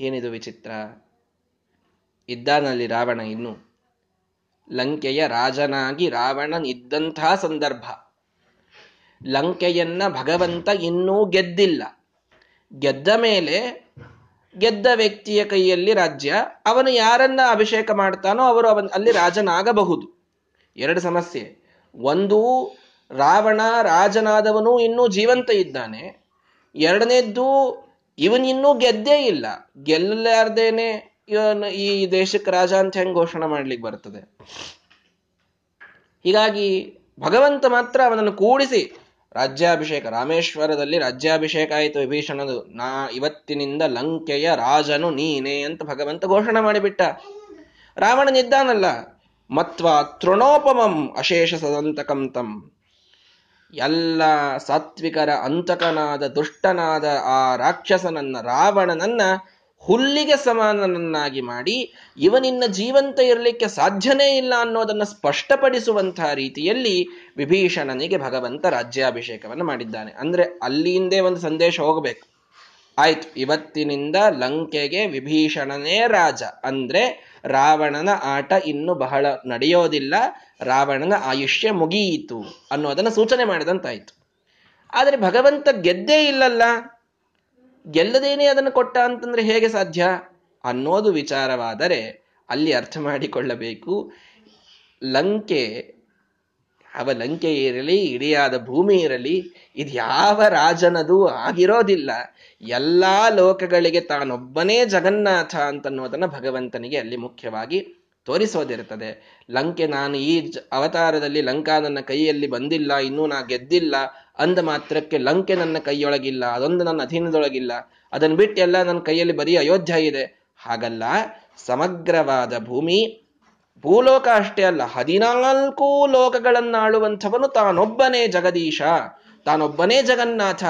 ಏನಿದು ವಿಚಿತ್ರ? ಇದ್ದಾನಲ್ಲಿ ರಾವಣ ಇನ್ನು. ಲಂಕೆಯ ರಾಜನಾಗಿ ರಾವಣನಿದ್ದಂತಹ ಸಂದರ್ಭ. ಲಂಕೆಯನ್ನ ಭಗವಂತ ಇನ್ನೂ ಗೆದ್ದಿಲ್ಲ. ಗೆದ್ದ ಮೇಲೆ ಗೆದ್ದ ವ್ಯಕ್ತಿಯ ಕೈಯಲ್ಲಿ ರಾಜ್ಯ, ಅವನು ಯಾರನ್ನ ಅಭಿಷೇಕ ಮಾಡ್ತಾನೋ ಅವರು ಅವನ್, ಅಲ್ಲಿ ರಾಜನಾಗಬಹುದು. ಎರಡು ಸಮಸ್ಯೆ. ಒಂದು, ರಾವಣ ರಾಜನಾದವನು ಇನ್ನೂ ಜೀವಂತ ಇದ್ದಾನೆ. ಎರಡನೇದ್ದು ಇವನಿನ್ನೂ ಗೆದ್ದೇ ಇಲ್ಲ. ಗೆಲ್ಲಲಾರ್ದೇನೆ ಇವನು ಈ ದೇಶಕ್ಕೆ ರಾಜ ಅಂತ ಹೆಂಗ್ ಘೋಷಣೆ ಮಾಡ್ಲಿಕ್ಕೆ ಬರ್ತದೆ? ಹೀಗಾಗಿ ಭಗವಂತ ಮಾತ್ರ ಅವನನ್ನು ಕೂಡಿಸಿ ರಾಜ್ಯಾಭಿಷೇಕ. ರಾಮೇಶ್ವರದಲ್ಲಿ ರಾಜ್ಯಾಭಿಷೇಕ ಆಯಿತು ವಿಭೀಷಣದು ನಾ ಇವತ್ತಿನಿಂದ ಲಂಕೆಯ ರಾಜನು ನೀನೇ ಅಂತ ಭಗವಂತ ಘೋಷಣೆ ಮಾಡಿಬಿಟ್ಟ. ರಾವಣನಿದ್ದಾನಲ್ಲ ಮತ್ವ ತೃಣೋಪಮಂ ಅಶೇಷ ಸದಂತಕಂ ತಂ. ಎಲ್ಲ ಸಾತ್ವಿಕರ ಅಂತಕನಾದ ದುಷ್ಟನಾದ ಆ ರಾಕ್ಷಸನನ್ನ ರಾವಣನನ್ನ ಹುಲ್ಲಿಗೆ ಸಮಾನನನ್ನಾಗಿ ಮಾಡಿ ಇವನಿನ್ನ ಜೀವಂತ ಇರಲಿಕ್ಕೆ ಸಾಧ್ಯನೇ ಇಲ್ಲ ಅನ್ನೋದನ್ನು ಸ್ಪಷ್ಟಪಡಿಸುವಂತಹ ರೀತಿಯಲ್ಲಿ ವಿಭೀಷಣನಿಗೆ ಭಗವಂತ ರಾಜ್ಯಾಭಿಷೇಕವನ್ನು ಮಾಡಿದ್ದಾನೆ. ಅಂದ್ರೆ ಅಲ್ಲಿಂದೇ ಒಂದು ಸಂದೇಶ ಹೋಗಬೇಕು. ಆಯ್ತು, ಇವತ್ತಿನಿಂದ ಲಂಕೆಗೆ ವಿಭೀಷಣನೇ ರಾಜ. ಅಂದ್ರೆ ರಾವಣನ ಆಟ ಇನ್ನು ಬಹಳ ನಡೆಯೋದಿಲ್ಲ, ರಾವಣನ ಆಯುಷ್ಯ ಮುಗಿಯಿತು ಅನ್ನೋದನ್ನ ಸೂಚನೆ ಮಾಡಿದಂತಾಯ್ತು. ಆದರೆ ಭಗವಂತ ಗೆದ್ದೇ ಇಲ್ಲಲ್ಲ. ಗೆಲ್ಲದೇನೆ ಅದನ್ನು ಕೊಟ್ಟ ಅಂತಂದ್ರೆ ಹೇಗೆ ಸಾಧ್ಯ? ಅನ್ನೋದು ವಿಚಾರವಾದರೆ ಅಲ್ಲಿ ಅರ್ಥ ಮಾಡಿಕೊಳ್ಳಬೇಕು. ಲಂಕೆ, ಅವ ಲಂಕೆ ಇರಲಿ, ಇಡಿಯಾದ ಭೂಮಿ ಇರಲಿ, ಇದು ಯಾವ ರಾಜನದು ಆಗಿರೋದಿಲ್ಲ. ಎಲ್ಲಾ ಲೋಕಗಳಿಗೆ ತಾನೊಬ್ಬನೇ ಜಗನ್ನಾಥ ಅಂತನ್ನುವುದನ್ನು ಭಗವಂತನಿಗೆ ಅಲ್ಲಿ ಮುಖ್ಯವಾಗಿ ತೋರಿಸೋದಿರುತ್ತದೆ. ಲಂಕೆ ನಾನು ಈ ಅವತಾರದಲ್ಲಿ ಲಂಕಾ ನನ್ನ ಕೈಯಲ್ಲಿ ಬಂದಿಲ್ಲ, ಇನ್ನೂ ನಾ ಗೆದ್ದಿಲ್ಲ ಅಂದ ಮಾತ್ರಕ್ಕೆ ಲಂಕೆ ನನ್ನ ಕೈಯೊಳಗಿಲ್ಲ, ಅದೊಂದು ನನ್ನ ಅಧೀನದೊಳಗಿಲ್ಲ. ಅದನ್ನು ಬಿಟ್ಟು ಎಲ್ಲ ನನ್ನ ಕೈಯಲ್ಲಿ ಬರೀ ಅಯೋಧ್ಯ ಇದೆ. ಹಾಗಲ್ಲ, ಸಮಗ್ರವಾದ ಭೂಮಿ, ಭೂಲೋಕ ಅಷ್ಟೇ ಅಲ್ಲ, ಹದಿನಾಲ್ಕು ಲೋಕಗಳನ್ನಾಳುವಂಥವನು ತಾನೊಬ್ಬನೇ ಜಗದೀಶ, ತಾನೊಬ್ಬನೇ ಜಗನ್ನಾಥ.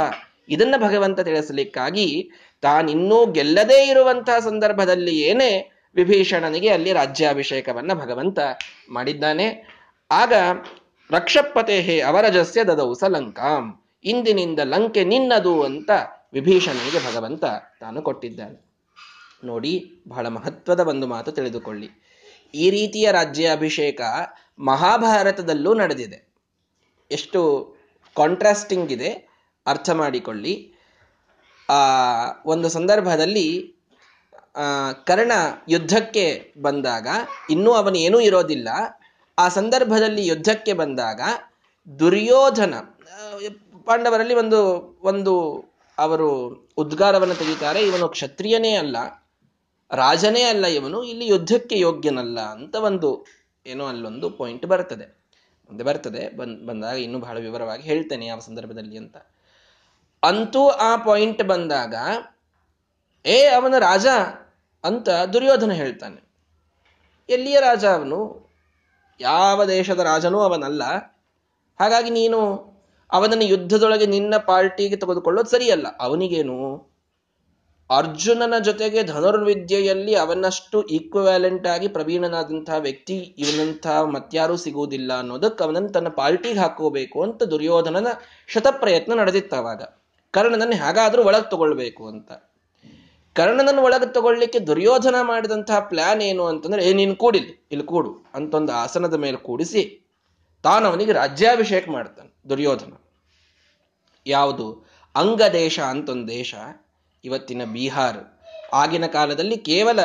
ಇದನ್ನ ಭಗವಂತ ತಿಳಿಸಲಿಕ್ಕಾಗಿ ತಾನಿನ್ನೂ ಗೆಲ್ಲದೇ ಇರುವಂತಹ ಸಂದರ್ಭದಲ್ಲಿ ಏನೇ ವಿಭೀಷಣನಿಗೆ ಅಲ್ಲಿ ರಾಜ್ಯಾಭಿಷೇಕವನ್ನ ಭಗವಂತ ಮಾಡಿದ್ದಾನೆ. ಆಗ ರಕ್ಷಪತೆ ಹೇ ಅವರಜಸ್ಯ ದದೌ ಸ ಲಂಕಾಂ ಇಂದಿನಿಂದ ಲಂಕೆ ನಿನ್ನದು ಅಂತ ವಿಭೀಷಣನಿಗೆ ಭಗವಂತ ತಾನು ಕೊಟ್ಟಿದ್ದಾನೆ. ನೋಡಿ, ಬಹಳ ಮಹತ್ವದ ಒಂದು ಮಾತು ತಿಳಿದುಕೊಳ್ಳಿ. ಈ ರೀತಿಯ ರಾಜ್ಯಾಭಿಷೇಕ ಮಹಾಭಾರತದಲ್ಲೂ ನಡೆದಿದೆ. ಎಷ್ಟು ಕಾಂಟ್ರಾಸ್ಟಿಂಗ್ ಇದೆ, ಅರ್ಥ ಮಾಡಿಕೊಳ್ಳಿ. ಆ, ಒಂದು ಸಂದರ್ಭದಲ್ಲಿ ಕರ್ಣ ಯುದ್ಧಕ್ಕೆ ಬಂದಾಗ, ಇನ್ನೂ ಅವನೇನೂ ಇರೋದಿಲ್ಲ. ಆ ಸಂದರ್ಭದಲ್ಲಿ ಯುದ್ಧಕ್ಕೆ ಬಂದಾಗ ದುರ್ಯೋಧನ ಪಾಂಡವರಲ್ಲಿ ಒಂದು ಒಂದು ಅವರು ಉದ್ಗಾರವನ್ನು ತೆಗೀತಾರೆ, ಇವನು ಕ್ಷತ್ರಿಯನೇ ಅಲ್ಲ, ರಾಜನೇ ಅಲ್ಲ ಇವನು, ಇಲ್ಲಿ ಯುದ್ಧಕ್ಕೆ ಯೋಗ್ಯನಲ್ಲ ಅಂತ ಒಂದು, ಏನೋ ಅಲ್ಲೊಂದು ಪಾಯಿಂಟ್ ಬರ್ತದೆ. ಮುಂದೆ ಬರ್ತದೆ, ಬಂದ್, ಬಂದಾಗ ಇನ್ನೂ ಬಹಳ ವಿವರವಾಗಿ ಹೇಳ್ತೇನೆ ಯಾವ ಸಂದರ್ಭದಲ್ಲಿ ಅಂತ. ಅಂತೂ ಆ ಪಾಯಿಂಟ್ ಬಂದಾಗ, ಏ, ಅವನ ರಾಜ ಅಂತ ದುರ್ಯೋಧನ ಹೇಳ್ತಾನೆ. ಎಲ್ಲಿಯ ರಾಜ ಅವನು? ಯಾವ ದೇಶದ ರಾಜನೂ ಅವನಲ್ಲ. ಹಾಗಾಗಿ ನೀನು ಅವನನ್ನು ಯುದ್ಧದೊಳಗೆ ನಿನ್ನ ಪಾರ್ಟಿಗೆ ತೆಗೆದುಕೊಳ್ಳೋದು ಸರಿಯಲ್ಲ. ಅವನಿಗೇನು? ಅರ್ಜುನನ ಜೊತೆಗೆ ಧನುರ್ವಿದ್ಯೆಯಲ್ಲಿ ಅವನಷ್ಟು ಈಕ್ವವ್ಯಾಲೆಂಟ್ ಆಗಿ ಪ್ರವೀಣನಾದಂತಹ ವ್ಯಕ್ತಿ ಇವನಂತಹ ಮತ್ಯಾರೂ ಸಿಗುವುದಿಲ್ಲ ಅನ್ನೋದಕ್ಕೆ ಅವನನ್ನು ತನ್ನ ಪಾರ್ಟಿಗೆ ಹಾಕೋಬೇಕು ಅಂತ ದುರ್ಯೋಧನನ ಶತಪ್ರಯತ್ನ ನಡೆದಿತ್ತು ಅವಾಗ. ಕರ್ಣನನ್ನು ಹೇಗಾದ್ರೂ ಒಳಗೆ ತಗೊಳ್ಬೇಕು ಅಂತ. ಕರ್ಣನನ್ನು ಒಳಗೆ ತಗೊಳ್ಳಿಕ್ಕೆ ದುರ್ಯೋಧನ ಮಾಡಿದಂತಹ ಪ್ಲಾನ್ ಏನು ಅಂತಂದ್ರೆ, ಏ, ನೀನು ಕೂಡಿಲಿ ಇಲ್ಲಿ ಕೂಡು. ಅಂತೊಂದು ಆಸನದ ಮೇಲೆ ಕೂಡಿಸಿ ತಾನವನಿಗೆ ರಾಜ್ಯಾಭಿಷೇಕ ಮಾಡ್ತಾನೆ, ದುರ್ಯೋಧನ. ಯಾವುದು? ಅಂಗದೇಶ ಅಂತ ಒಂದು ದೇಶ, ಇವತ್ತಿನ ಬಿಹಾರ್. ಆಗಿನ ಕಾಲದಲ್ಲಿ ಕೇವಲ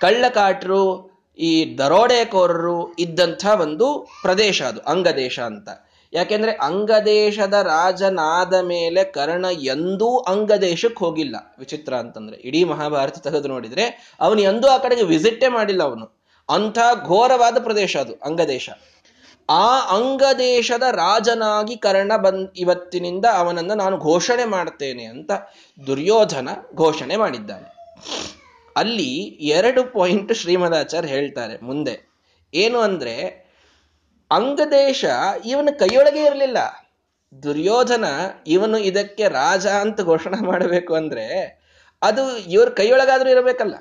ಕಳ್ಳಕಾಟರು, ಈ ದರೋಡೆಕೋರರು ಇದ್ದಂಥ ಒಂದು ಪ್ರದೇಶ ಅದು, ಅಂಗದೇಶ ಅಂತ. ಯಾಕೆಂದ್ರೆ ಅಂಗದೇಶದ ರಾಜನಾದ ಮೇಲೆ ಕರ್ಣ ಎಂದೂ ಅಂಗದೇಶಕ್ಕೆ ಹೋಗಿಲ್ಲ. ವಿಚಿತ್ರ ಅಂತಂದ್ರೆ. ಇಡೀ ಮಹಾಭಾರತ ತೆಗೆದು ನೋಡಿದ್ರೆ ಅವನು ಎಂದೂ ಆ ಕಡೆಗೆ ವಿಸಿಟ್ಟೇ ಮಾಡಿಲ್ಲ ಅವನು. ಅಂಥ ಘೋರವಾದ ಪ್ರದೇಶ ಅದು, ಅಂಗದೇಶ. ಆ ಅಂಗದೇಶದ ರಾಜನಾಗಿ ಕರ್ಣ ಬಂದ್ ಇವತ್ತಿನಿಂದ ಅವನನ್ನು ನಾನು ಘೋಷಣೆ ಮಾಡ್ತೇನೆ ಅಂತ ದುರ್ಯೋಧನ ಘೋಷಣೆ ಮಾಡಿದ್ದಾನೆ. ಅಲ್ಲಿ ಎರಡು ಪಾಯಿಂಟ್ ಶ್ರೀಮದಾಚಾರ್ಯ ಹೇಳ್ತಾರೆ ಮುಂದೆ. ಏನು ಅಂದ್ರೆ ಅಂಗದೇಶ ಇವನ ಕೈಯೊಳಗೆ ಇರಲಿಲ್ಲ. ದುರ್ಯೋಧನ ಇವನು ಇದಕ್ಕೆ ರಾಜ ಅಂತ ಘೋಷಣೆ ಮಾಡಬೇಕು ಅಂದ್ರೆ ಅದು ಇವ್ರ ಕೈಯೊಳಗಾದ್ರೂ ಇರಬೇಕಲ್ಲ.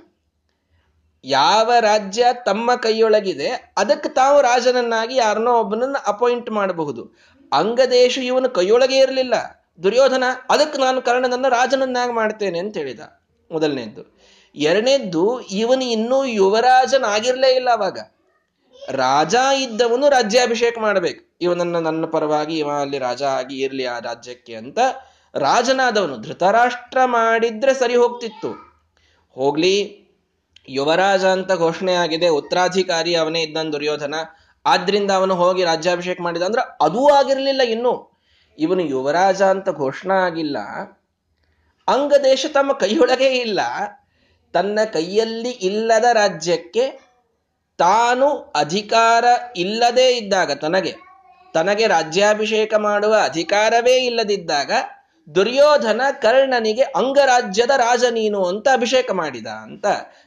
ಯಾವ ರಾಜ್ಯ ತಮ್ಮ ಕೈಯೊಳಗಿದೆ, ಅದಕ್ಕೆ ತಾವು ರಾಜನನ್ನಾಗಿ ಯಾರನ್ನೋ ಒಬ್ಬನನ್ನ ಅಪಾಯಿಂಟ್ ಮಾಡಬಹುದು. ಅಂಗದೇಶ ಇವನು ಕೈಯೊಳಗೆ ಇರಲಿಲ್ಲ. ದುರ್ಯೋಧನ, ಅದಕ್ಕೆ ನಾನು ಕರ್ಣನನ್ನು ರಾಜನನ್ನಾಗಿ ಮಾಡ್ತೇನೆ ಅಂತ ಹೇಳಿದ. ಮೊದಲನೇದ್ದು. ಎರಡನೇದ್ದು, ಇವನು ಇನ್ನೂ ಯುವರಾಜನಾಗಿರ್ಲೇ ಇಲ್ಲ ಅವಾಗ. ರಾಜ ಇದ್ದವನು ರಾಜ್ಯಾಭಿಷೇಕ ಮಾಡಬೇಕು. ಇವನನ್ನ ನನ್ನ ಪರವಾಗಿ ಇವ ಅಲ್ಲಿ ರಾಜ ಆಗಿ ಇರಲಿ ಆ ರಾಜ್ಯಕ್ಕೆ ಅಂತ ರಾಜನಾದವನು ಧೃತರಾಷ್ಟ್ರ ಮಾಡಿದ್ರೆ ಸರಿ ಹೋಗ್ತಿತ್ತು. ಹೋಗ್ಲಿ, ಯುವರಾಜ ಅಂತ ಘೋಷಣೆ ಆಗಿದೆ. ಉತ್ತರಾಧಿಕಾರಿ ಅವನೇ ಇದ್ದಾನೆ ದುರ್ಯೋಧನ. ಆದ್ರಿಂದ ಅವನು ಹೋಗಿ ರಾಜ್ಯಾಭಿಷೇಕ ಮಾಡಿದ ಅಂದ್ರೆ ಅದೂ ಆಗಿರಲಿಲ್ಲ ಇನ್ನು. ಇವನು ಯುವರಾಜ ಅಂತ ಘೋಷಣೆ ಆಗಿಲ್ಲ. ಅಂಗದೇಶ ತಮ್ಮ ಕೈಯೊಳಗೆ ಇಲ್ಲ. ತನ್ನ ಕೈಯಲ್ಲಿ ಇಲ್ಲದ ರಾಜ್ಯಕ್ಕೆ ತಾನು ಅಧಿಕಾರ ಇಲ್ಲದೇ ಇದ್ದಾಗ, ತನಗೆ ತನಗೆ ರಾಜ್ಯಾಭಿಷೇಕ ಮಾಡುವ ಅಧಿಕಾರವೇ ಇಲ್ಲದಿದ್ದಾಗ ದುರ್ಯೋಧನ ಕರ್ಣನಿಗೆ ಅಂಗರಾಜ್ಯದ ರಾಜ ನೀನು ಅಂತ ಅಭಿಷೇಕ ಮಾಡಿದ ಅಂತ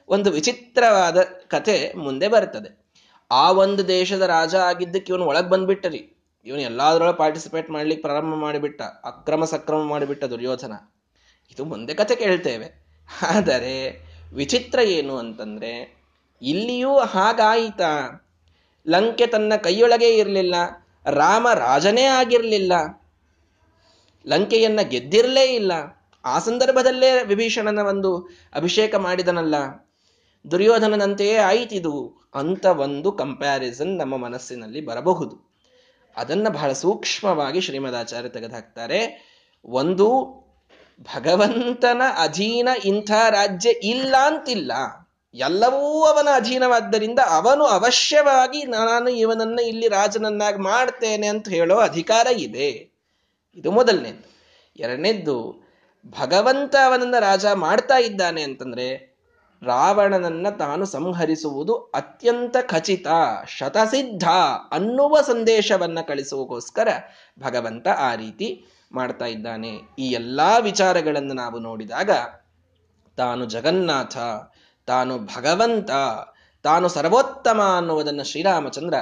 ಒಂದು ವಿಚಿತ್ರವಾದ ಕಥೆ ಮುಂದೆ ಬರ್ತದೆ ಆ ಒಂದು ದೇಶದ ರಾಜ ಆಗಿದ್ದಕ್ಕೆ ಇವನು ಒಳಗೆ ಬಂದ್ಬಿಟ್ಟರಿ. ಇವನು ಎಲ್ಲಾದ್ರೊಳಗೆ ಪಾರ್ಟಿಸಿಪೇಟ್ ಮಾಡ್ಲಿಕ್ಕೆ ಪ್ರಾರಂಭ ಮಾಡಿಬಿಟ್ಟ, ಅಕ್ರಮ ಸಕ್ರಮ ಮಾಡಿಬಿಟ್ಟ ದುರ್ಯೋಧನ. ಇದು ಮುಂದೆ ಕಥೆ ಕೇಳ್ತೇವೆ. ಆದರೆ ವಿಚಿತ್ರ ಏನು ಅಂತಂದ್ರೆ ಇಲ್ಲಿಯೂ ಹಾಗಾಯಿತಾ. ಲಂಕೆ ತನ್ನ ಕೈಯೊಳಗೆ ಇರಲಿಲ್ಲ, ರಾಮ ರಾಜನೇ ಆಗಿರಲಿಲ್ಲ. ಲಂಕೆಯನ್ನ ಗೆದ್ದಿರಲೇ ಇಲ್ಲ. ಆ ಸಂದರ್ಭದಲ್ಲೇ ವಿಭೀಷಣನ ಒಂದು ಅಭಿಷೇಕ ಮಾಡಿದನಲ್ಲ. ದುರ್ಯೋಧನನಂತೆಯೇ ಆಯ್ತಿದು. ಅಂತ ಒಂದು ಕಂಪ್ಯಾರಿಸನ್ ನಮ್ಮ ಮನಸ್ಸಿನಲ್ಲಿ ಬರಬಹುದು. ಅದನ್ನ ಬಹಳ ಸೂಕ್ಷ್ಮವಾಗಿ ಶ್ರೀಮದಾಚಾರ್ಯ ತೆಗೆದುಹಾಕ್ತಾರೆ. ಒಂದು ಭಗವಂತನ ಅಧೀನ ಇಂಥ ರಾಜ್ಯ ಇಲ್ಲ ಅಂತಿಲ್ಲ. ಎಲ್ಲವೂ ಅವನ ಅಧೀನವಾದ್ದರಿಂದ ಅವನು ಅವಶ್ಯವಾಗಿ ನಾನು ಇವನನ್ನ ಇಲ್ಲಿ ರಾಜನನ್ನಾಗಿ ಮಾಡ್ತೇನೆ ಅಂತ ಹೇಳೋ ಅಧಿಕಾರ ಇದೆ. ಇದು ಮೊದಲನೇದು. ಎರಡನೇದ್ದು ಭಗವಂತ ಅವನನ್ನ ರಾಜ ಮಾಡ್ತಾ ಇದ್ದಾನೆ ಅಂತಂದ್ರೆ ರಾವಣನನ್ನ ತಾನು ಸಂಹರಿಸುವುದು ಅತ್ಯಂತ ಖಚಿತ, ಶತಸಿದ್ಧ ಅನ್ನುವ ಸಂದೇಶವನ್ನ ಕಳಿಸುವಗೋಸ್ಕರ ಭಗವಂತ ಆ ರೀತಿ ಮಾಡ್ತಾ ಇದ್ದಾನೆ. ಈ ಎಲ್ಲಾ ವಿಚಾರಗಳನ್ನು ನಾವು ನೋಡಿದಾಗ ತಾನು ಜಗನ್ನಾಥ ತಾನು ಭಗವಂತ, ತಾನು ಸರ್ವೋತ್ತಮ ಅನ್ನುವುದನ್ನು ಶ್ರೀರಾಮಚಂದ್ರ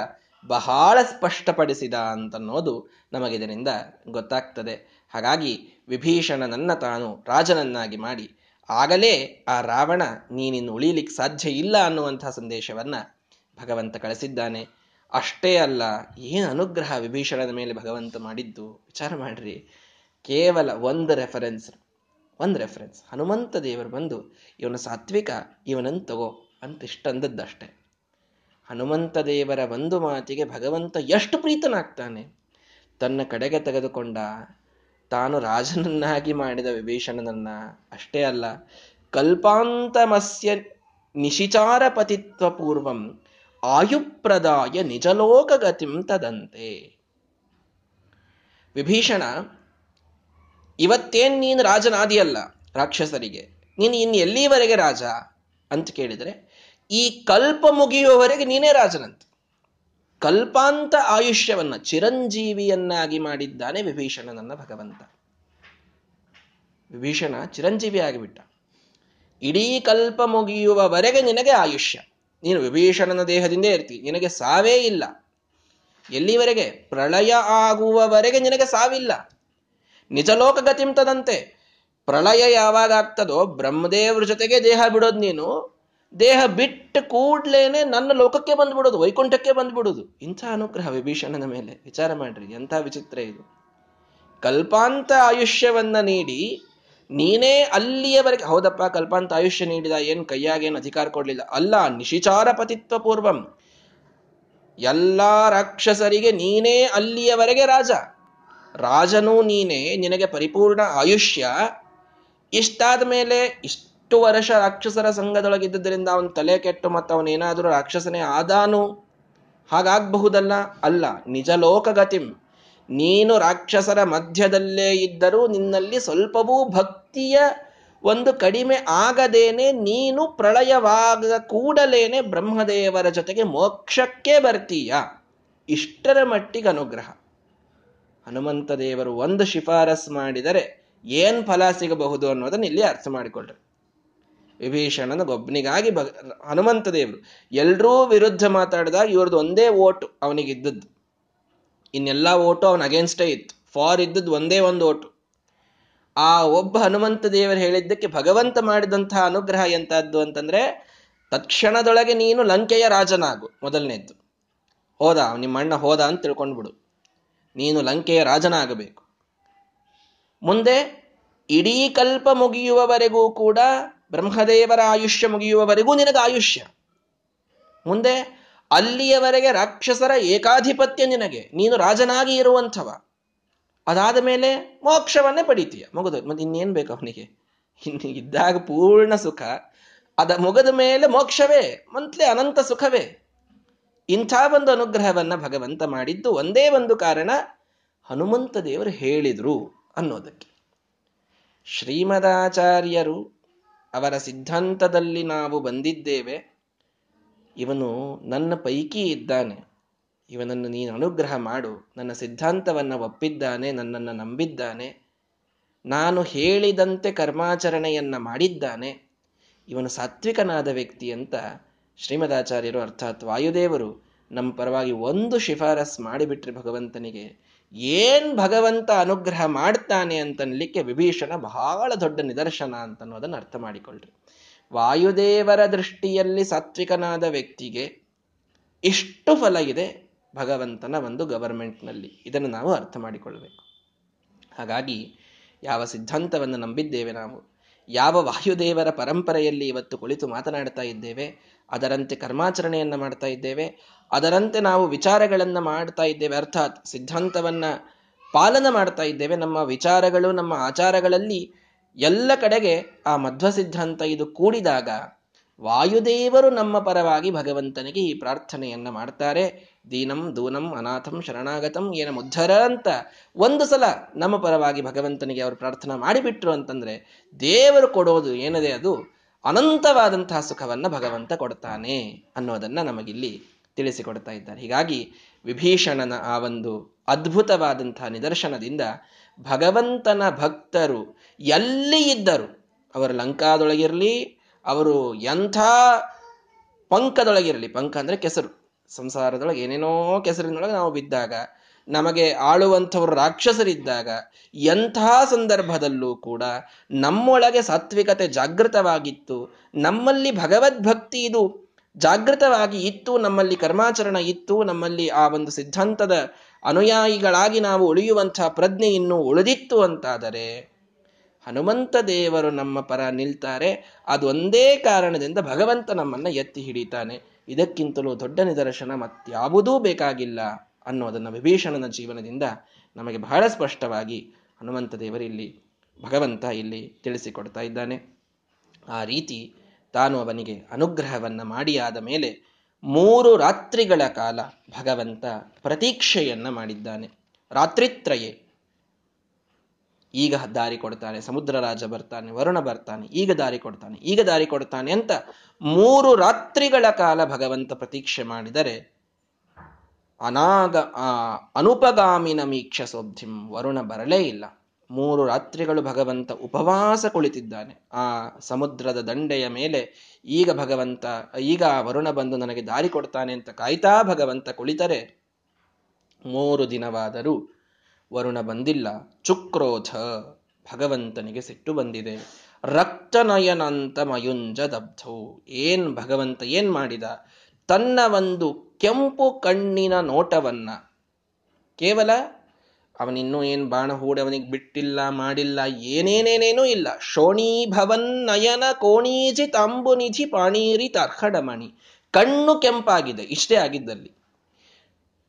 ಬಹಳ ಸ್ಪಷ್ಟಪಡಿಸಿದ ಅಂತನ್ನೋದು ನಮಗಿದರಿಂದ ಗೊತ್ತಾಗ್ತದೆ. ಹಾಗಾಗಿ ವಿಭೀಷಣನನ್ನ ತಾನು ರಾಜನನ್ನಾಗಿ ಮಾಡಿ, ಆಗಲೇ ಆ ರಾವಣ ನೀನಿನ್ನು ಉಳಿಲಿಕ್ಕೆ ಸಾಧ್ಯ ಇಲ್ಲ ಅನ್ನುವಂತಹ ಸಂದೇಶವನ್ನ ಭಗವಂತ ಕಳಿಸಿದ್ದಾನೆ. ಅಷ್ಟೇ ಅಲ್ಲ, ಏನು ಅನುಗ್ರಹ ವಿಭೀಷಣದ ಮೇಲೆ ಭಗವಂತ ಮಾಡಿದ್ದು? ವಿಚಾರ ಮಾಡ್ರಿ. ಕೇವಲ ಒಂದು ರೆಫರೆನ್ಸ್ ಒಂದು ರೆಫರೆನ್ಸ್ ಹನುಮಂತ ದೇವರು ಬಂದು, ಇವನ ಸಾತ್ವಿಕ, ಇವನನ್ನು ತಗೋ ಅಂತ ಇಷ್ಟಂದದ್ದಷ್ಟೆ. ಹನುಮಂತ ದೇವರ ಒಂದು ಮಾತಿಗೆ ಭಗವಂತ ಎಷ್ಟು ಪ್ರೀತನಾಗ್ತಾನೆ. ತನ್ನ ಕಡೆಗೆ ತೆಗೆದುಕೊಂಡ, ತಾನು ರಾಜನನ್ನಾಗಿ ಮಾಡಿದ ವಿಭೀಷಣನನ್ನ ಅಷ್ಟೇ ಅಲ್ಲ, ಕಲ್ಪಾಂತಮಸ್ಯ ನಿಶಿಚಾರ ಪತಿತ್ವ ಪೂರ್ವಂ ಆಯುಪ್ರದಾಯ ನಿಜಲೋಕಗತಿಂ ತದಂತೆ. ವಿಭೀಷಣ ಇವತ್ತೇನ್ ನೀನು ರಾಜನಾದಿಯಲ್ಲ ರಾಕ್ಷಸರಿಗೆ? ನೀನು ಇನ್ನು ಎಲ್ಲಿವರೆಗೆ ರಾಜ? ಅಂತ ಕೇಳಿದರೆ, ಈ ಕಲ್ಪ ಮುಗಿಯುವವರೆಗೆ ನೀನೇ ರಾಜನಂತ. ಕಲ್ಪಾಂತ ಆಯುಷ್ಯವನ್ನ ಚಿರಂಜೀವಿಯನ್ನಾಗಿ ಮಾಡಿದ್ದಾನೆ ವಿಭೀಷಣನನ್ನ ಭಗವಂತ. ವಿಭೀಷಣ ಚಿರಂಜೀವಿ ಆಗಿಬಿಟ್ಟ. ಇಡೀ ಕಲ್ಪ ಮುಗಿಯುವವರೆಗೆ ನಿನಗೆ ಆಯುಷ್ಯ. ನೀನು ವಿಭೀಷಣನ ದೇಹದಿಂದ ಇರ್ತಿ. ನಿನಗೆ ಸಾವೇ ಇಲ್ಲ. ಎಲ್ಲಿವರೆಗೆ? ಪ್ರಳಯ ಆಗುವವರೆಗೆ ನಿನಗೆ ಸಾವಿಲ್ಲ. ನಿಜಲೋಕ ಗತಿಂತದಂತೆ ಪ್ರಳಯ ಯಾವಾಗ ಆಗ್ತದೋ ಬ್ರಹ್ಮದೇವ್ರ ಜೊತೆಗೆ ದೇಹ ಬಿಡೋದು ನೀನು. ದೇಹ ಬಿಟ್ಟು ಕೂಡ್ಲೇನೆ ನನ್ನ ಲೋಕಕ್ಕೆ ಬಂದ್ಬಿಡೋದು, ವೈಕುಂಠಕ್ಕೆ ಬಂದ್ಬಿಡೋದು. ಇಂಥ ಅನುಗ್ರಹ ವಿಭೀಷಣನ ಮೇಲೆ. ವಿಚಾರ ಮಾಡ್ರಿ, ಎಂಥ ವಿಚಿತ್ರ ಇದು. ಕಲ್ಪಾಂತ ಆಯುಷ್ಯವನ್ನ ನೀಡಿ, ನೀನೇ ಅಲ್ಲಿಯವರೆಗೆ, ಹೌದಪ್ಪ, ಕಲ್ಪಾಂತ ಆಯುಷ್ಯ ನೀಡಿದ, ಏನ್ ಕೈಯಾಗೇನು ಅಧಿಕಾರ ಕೊಡ್ಲಿಲ್ಲ. ಅಲ್ಲ, ನಿಶಿಚಾರ ಪತಿತ್ವ ಪೂರ್ವಂ. ಎಲ್ಲಾ ರಾಕ್ಷಸರಿಗೆ ನೀನೇ ಅಲ್ಲಿಯವರೆಗೆ ರಾಜ. ರಾಜನೂ ನೀನೇ ನಿನಗೆ ಪರಿಪೂರ್ಣ ಆಯುಷ್ಯ. ಇಷ್ಟಾದ ಮೇಲೆ ಇಷ್ಟು ವರ್ಷ ರಾಕ್ಷಸರ ಸಂಘದೊಳಗಿದ್ದರಿಂದ ಅವನ ತಲೆ ಕೆಟ್ಟು ಮತ್ತು ಅವನೇನಾದರೂ ರಾಕ್ಷಸನೇ ಆದಾನು? ಹಾಗಾಗಬಹುದಲ್ಲ? ಅಲ್ಲ, ನಿಜ ಲೋಕಗತಿಂ. ನೀನು ರಾಕ್ಷಸರ ಮಧ್ಯದಲ್ಲೇ ಇದ್ದರೂ ನಿನ್ನಲ್ಲಿ ಸ್ವಲ್ಪವೂ ಭಕ್ತಿಯ ಒಂದು ಕಡಿಮೆ ಆಗದೇನೆ ನೀನು ಪ್ರಳಯವಾಗದ ಕೂಡಲೇನೆ ಬ್ರಹ್ಮದೇವರ ಜೊತೆಗೆ ಮೋಕ್ಷಕ್ಕೆ ಬರ್ತೀಯ. ಇಷ್ಟರ ಮಟ್ಟಿಗೆ ಅನುಗ್ರಹ. ಹನುಮಂತ ದೇವರು ಒಂದು ಶಿಫಾರಸ್ ಮಾಡಿದರೆ ಏನ್ ಫಲ ಸಿಗಬಹುದು ಅನ್ನೋದನ್ನ ಇಲ್ಲಿ ಅರ್ಥ ಮಾಡಿಕೊಳ್ಳ್ರಿ ವಿಭೀಷಣನ ಗೊಬ್ಬನಿಗಾಗಿ ಭಗ ಹನುಮಂತ ದೇವರು ಎಲ್ರೂ ವಿರುದ್ಧ ಮಾತಾಡಿದಾಗ ಇವ್ರದ್ದು ಒಂದೇ ಓಟು ಅವನಿಗಿದ್ದದ್ದು. ಇನ್ನೆಲ್ಲ ಓಟು ಅವನ ಅಗೇನ್ಸ್ಟೇ ಇತ್ತು. ಫಾರ್ ಇದ್ದದ್ದು ಒಂದೇ ಒಂದು ಓಟು. ಆ ಒಬ್ಬ ಹನುಮಂತ ದೇವರು ಹೇಳಿದ್ದಕ್ಕೆ ಭಗವಂತ ಮಾಡಿದಂತಹ ಅನುಗ್ರಹ ಎಂತಹದ್ದು ಅಂತಂದ್ರೆ ತಕ್ಷಣದೊಳಗೆ ನೀನು ಲಂಕೆಯ ರಾಜನಾಗು ಮೊದಲನೇದ್ದು. ಹೋದ, ನಿಮ್ಮ ಅಣ್ಣ ಹೋದ ಅಂತ ತಿಳ್ಕೊಂಡ್ಬಿಡು. ನೀನು ಲಂಕೆಯ ರಾಜನಾಗಬೇಕು. ಮುಂದೆ ಇಡೀ ಕಲ್ಪ ಮುಗಿಯುವವರೆಗೂ ಕೂಡ ಬ್ರಹ್ಮದೇವರ ಆಯುಷ್ಯ ಮುಗಿಯುವವರೆಗೂ ನಿನಗೆ ಆಯುಷ್ಯ. ಮುಂದೆ ಅಲ್ಲಿಯವರೆಗೆ ರಾಕ್ಷಸರ ಏಕಾಧಿಪತ್ಯ ನಿನಗೆ. ನೀನು ರಾಜನಾಗಿ ಇರುವಂಥವ. ಅದಾದ ಮೇಲೆ ಮೋಕ್ಷವನ್ನೇ ಪಡಿತೀಯ. ಮುಗಿದು. ಮತ್ತೆ ಇನ್ನೇನ್ ಬೇಕು ಅವನಿಗೆ? ಇನ್ನು ಇದ್ದಾಗ ಪೂರ್ಣ ಸುಖ. ಅದ ಮುಗದ ಮೇಲೆ ಮೋಕ್ಷವೇ. ಮಂತ್ಲೆ ಅನಂತ ಸುಖವೇ. ಇಂಥ ಒಂದು ಅನುಗ್ರಹವನ್ನ ಭಗವಂತ ಮಾಡಿದ್ದು ಒಂದೇ ಒಂದು ಕಾರಣ ಹನುಮಂತ ದೇವರು ಹೇಳಿದರು ಅನ್ನೋದಕ್ಕೆ. ಶ್ರೀಮದಾಚಾರ್ಯರು ಅವರ ಸಿದ್ಧಾಂತದಲ್ಲಿ ನಾವು ಬಂದಿದ್ದೇವೆ. ಇವನು ನನ್ನ ಪೈಕಿ ಇದ್ದಾನೆ. ಇವನನ್ನು ನೀನು ಅನುಗ್ರಹ ಮಾಡು. ನನ್ನ ಸಿದ್ಧಾಂತವನ್ನು ಒಪ್ಪಿದ್ದಾನೆ. ನನ್ನನ್ನು ನಂಬಿದ್ದಾನೆ. ನಾನು ಹೇಳಿದಂತೆ ಕರ್ಮಾಚರಣೆಯನ್ನ ಮಾಡಿದ್ದಾನೆ. ಇವನು ಸಾತ್ವಿಕನಾದ ವ್ಯಕ್ತಿ ಅಂತ ಶ್ರೀಮದಾಚಾರ್ಯರು ಅರ್ಥಾತ್ ವಾಯುದೇವರು ನಮ್ಮ ಪರವಾಗಿ ಒಂದು ಶಿಫಾರಸ್ ಮಾಡಿಬಿಟ್ರೆ ಭಗವಂತನಿಗೆ ಏನ್ ಭಗವಂತ ಅನುಗ್ರಹ ಮಾಡ್ತಾನೆ ಅಂತನ್ಲಿಕ್ಕೆ ವಿಭೀಷಣ ಬಹಳ ದೊಡ್ಡ ನಿದರ್ಶನ ಅಂತ ಅನ್ನೋದನ್ನು ಅರ್ಥ ಮಾಡಿಕೊಳ್ಳ್ರಿ ವಾಯುದೇವರ ದೃಷ್ಟಿಯಲ್ಲಿ ಸಾತ್ವಿಕನಾದ ವ್ಯಕ್ತಿಗೆ ಇಷ್ಟು ಫಲ ಇದೆ ಭಗವಂತನ ಒಂದು ಗವರ್ಮೆಂಟ್ನಲ್ಲಿ. ಇದನ್ನು ನಾವು ಅರ್ಥ ಮಾಡಿಕೊಳ್ಬೇಕು. ಹಾಗಾಗಿ ಯಾವ ಸಿದ್ಧಾಂತವನ್ನು ನಂಬಿದ್ದೇವೆ ನಾವು? ಯಾವ ವಾಯುದೇವರ ಪರಂಪರೆಯಲ್ಲಿ ಇವತ್ತು ಕುಳಿತು ಮಾತನಾಡ್ತಾ ಇದ್ದೇವೆ, ಅದರಂತೆ ಕರ್ಮಾಚರಣೆಯನ್ನು ಮಾಡ್ತಾ ಇದ್ದೇವೆ, ಅದರಂತೆ ನಾವು ವಿಚಾರಗಳನ್ನು ಮಾಡ್ತಾ ಇದ್ದೇವೆ, ಅರ್ಥಾತ್ ಸಿದ್ಧಾಂತವನ್ನ ಪಾಲನ ಮಾಡ್ತಾ ಇದ್ದೇವೆ, ನಮ್ಮ ವಿಚಾರಗಳು, ನಮ್ಮ ಆಚಾರಗಳಲ್ಲಿ ಎಲ್ಲ ಕಡೆಗೆ ಆ ಮಧ್ವ ಸಿದ್ಧಾಂತ ಇದು ಕೂಡಿದಾಗ ವಾಯುದೇವರು ನಮ್ಮ ಪರವಾಗಿ ಭಗವಂತನಿಗೆ ಈ ಪ್ರಾರ್ಥನೆಯನ್ನ ಮಾಡ್ತಾರೆ. ದೀನಂ, ದೂನಂ, ಅನಾಥಂ, ಶರಣಾಗತಂ, ಏನ ಮುದ್ಧರ ಅಂತ ಒಂದು ಸಲ ನಮ್ಮ ಪರವಾಗಿ ಭಗವಂತನಿಗೆ ಅವರು ಪ್ರಾರ್ಥನೆ ಮಾಡಿಬಿಟ್ರು ಅಂತಂದ್ರೆ ದೇವರು ಕೊಡೋದು ಏನಿದೆ ಅದು? ಅನಂತವಾದಂತಹ ಸುಖವನ್ನ ಭಗವಂತ ಕೊಡ್ತಾನೆ ಅನ್ನೋದನ್ನ ನಮಗಿಲ್ಲಿ ತಿಳಿಸಿಕೊಡ್ತಾ ಇದ್ದಾರೆ. ಹೀಗಾಗಿ ವಿಭೀಷಣನ ಆ ಒಂದು ಅದ್ಭುತವಾದಂತಹ ನಿದರ್ಶನದಿಂದ ಭಗವಂತನ ಭಕ್ತರು ಎಲ್ಲಿ ಇದ್ದರು? ಅವರು ಲಂಕಾದೊಳಗಿರಲಿ ಅವರು ಎಂಥ ಪಂಕದೊಳಗಿರಲಿ, ಪಂಕ ಅಂದ್ರೆ ಕೆಸರು. ಸಂಸಾರದೊಳಗೆ ಏನೇನೋ ಕೆಸರಿನೊಳಗೆ ನಾವು ಬಿದ್ದಾಗ, ನಮಗೆ ಆಳುವಂಥವರು ರಾಕ್ಷಸರಿದ್ದಾಗ, ಎಂಥ ಸಂದರ್ಭದಲ್ಲೂ ಕೂಡ ನಮ್ಮೊಳಗೆ ಸಾತ್ವಿಕತೆ ಜಾಗೃತವಾಗಿತ್ತು. ನಮ್ಮಲ್ಲಿ ಭಗವದ್ಭಕ್ತಿ ಇದು. ಜಾಗೃತವಾಗಿ ಇತ್ತು, ನಮ್ಮಲ್ಲಿ ಕರ್ಮಾಚರಣ ಇತ್ತು, ನಮ್ಮಲ್ಲಿ ಆ ಒಂದು ಸಿದ್ಧಾಂತದ ಅನುಯಾಯಿಗಳಾಗಿ ನಾವು ಉಳಿಯುವಂತಹ ಪ್ರಜ್ಞೆ ಇನ್ನೂ ಉಳಿದಿತ್ತು ಅಂತಾದರೆ ಹನುಮಂತ ದೇವರು ನಮ್ಮ ಪರ ನಿಲ್ತಾರೆ. ಅದು ಒಂದೇ ಕಾರಣದಿಂದ ಭಗವಂತ ನಮ್ಮನ್ನ ಎತ್ತಿ ಹಿಡಿತಾನೆ. ಇದಕ್ಕಿಂತಲೂ ದೊಡ್ಡ ನಿದರ್ಶನ ಮತ್ಯಾವುದೂ ಬೇಕಾಗಿಲ್ಲ ಅನ್ನೋದನ್ನು ವಿಭೀಷಣನ ಜೀವನದಿಂದ ನಮಗೆ ಬಹಳ ಸ್ಪಷ್ಟವಾಗಿ ಹನುಮಂತ ದೇವರು ಇಲ್ಲಿ, ಭಗವಂತ ಇಲ್ಲಿ ತಿಳಿಸಿಕೊಡ್ತಾ ಇದ್ದಾನೆ. ಆ ರೀತಿ ತಾನು ಅವನಿಗೆ ಅನುಗ್ರಹವನ್ನ ಆದ ಮೇಲೆ ಮೂರು ರಾತ್ರಿಗಳ ಕಾಲ ಭಗವಂತ ಪ್ರತೀಕ್ಷೆಯನ್ನ ಮಾಡಿದ್ದಾನೆ. ರಾತ್ರಿತ್ರಯೇ ಈಗ ದಾರಿ ಕೊಡ್ತಾನೆ, ಸಮುದ್ರ ರಾಜ ಬರ್ತಾನೆ, ವರುಣ ಬರ್ತಾನೆ, ಈಗ ದಾರಿ ಕೊಡ್ತಾನೆ, ಈಗ ದಾರಿ ಕೊಡ್ತಾನೆ ಅಂತ ಮೂರು ರಾತ್ರಿಗಳ ಕಾಲ ಭಗವಂತ ಪ್ರತೀಕ್ಷೆ ಮಾಡಿದರೆ, ಅನಾಗ, ಆ, ಅನುಪಗಾಮಿನ ಮೀಕ್ಷ ಸೋಬ್ಧಿಂ ವರುಣ ಬರಲೇ ಇಲ್ಲ. ಮೂರು ರಾತ್ರಿಗಳು ಭಗವಂತ ಉಪವಾಸ ಕುಳಿತಿದ್ದಾನೆ. ಆ ಸಮುದ್ರದ ದಂಡೆಯ ಮೇಲೆ ಈಗ ಭಗವಂತ, ಈಗ ವರುಣ ಬಂದು ನನಗೆ ದಾರಿ ಕೊಡ್ತಾನೆ ಅಂತ ಕಾಯ್ತಾ ಭಗವಂತ ಕುಳಿತರೆ, ಮೂರು ದಿನವಾದರೂ ವರುಣ ಬಂದಿಲ್ಲ. ಚುಕ್ರೋಧ ಭಗವಂತನಿಗೆ ಸಿಟ್ಟು ಬಂದಿದೆ. ರಕ್ತನಯನಂತ ಮಯುಂಜ ದಬ್ಧೌ. ಏನ್ ಭಗವಂತ ಏನ್ ಮಾಡಿದ? ತನ್ನ ಒಂದು ಕೆಂಪು ಕಣ್ಣಿನ ನೋಟವನ್ನ. ಕೇವಲ ಅವನಿನ್ನೂ ಏನ್ ಬಾಣ ಹೂಡಿ ಅವನಿಗೆ ಬಿಟ್ಟಿಲ್ಲ, ಮಾಡಿಲ್ಲ, ಏನೇನೇನೇನೂ ಇಲ್ಲ. ಶೋಣೀಭವನ್ ನಯನ ಕೋಣೀಜಿ ತಾಂಬುನಿಧಿ ಪಾಣೀರಿ ತರ್ಹಡಮಣಿ ಕಣ್ಣು ಕೆಂಪಾಗಿದೆ, ಇಷ್ಟೇ ಆಗಿದ್ದಲ್ಲಿ.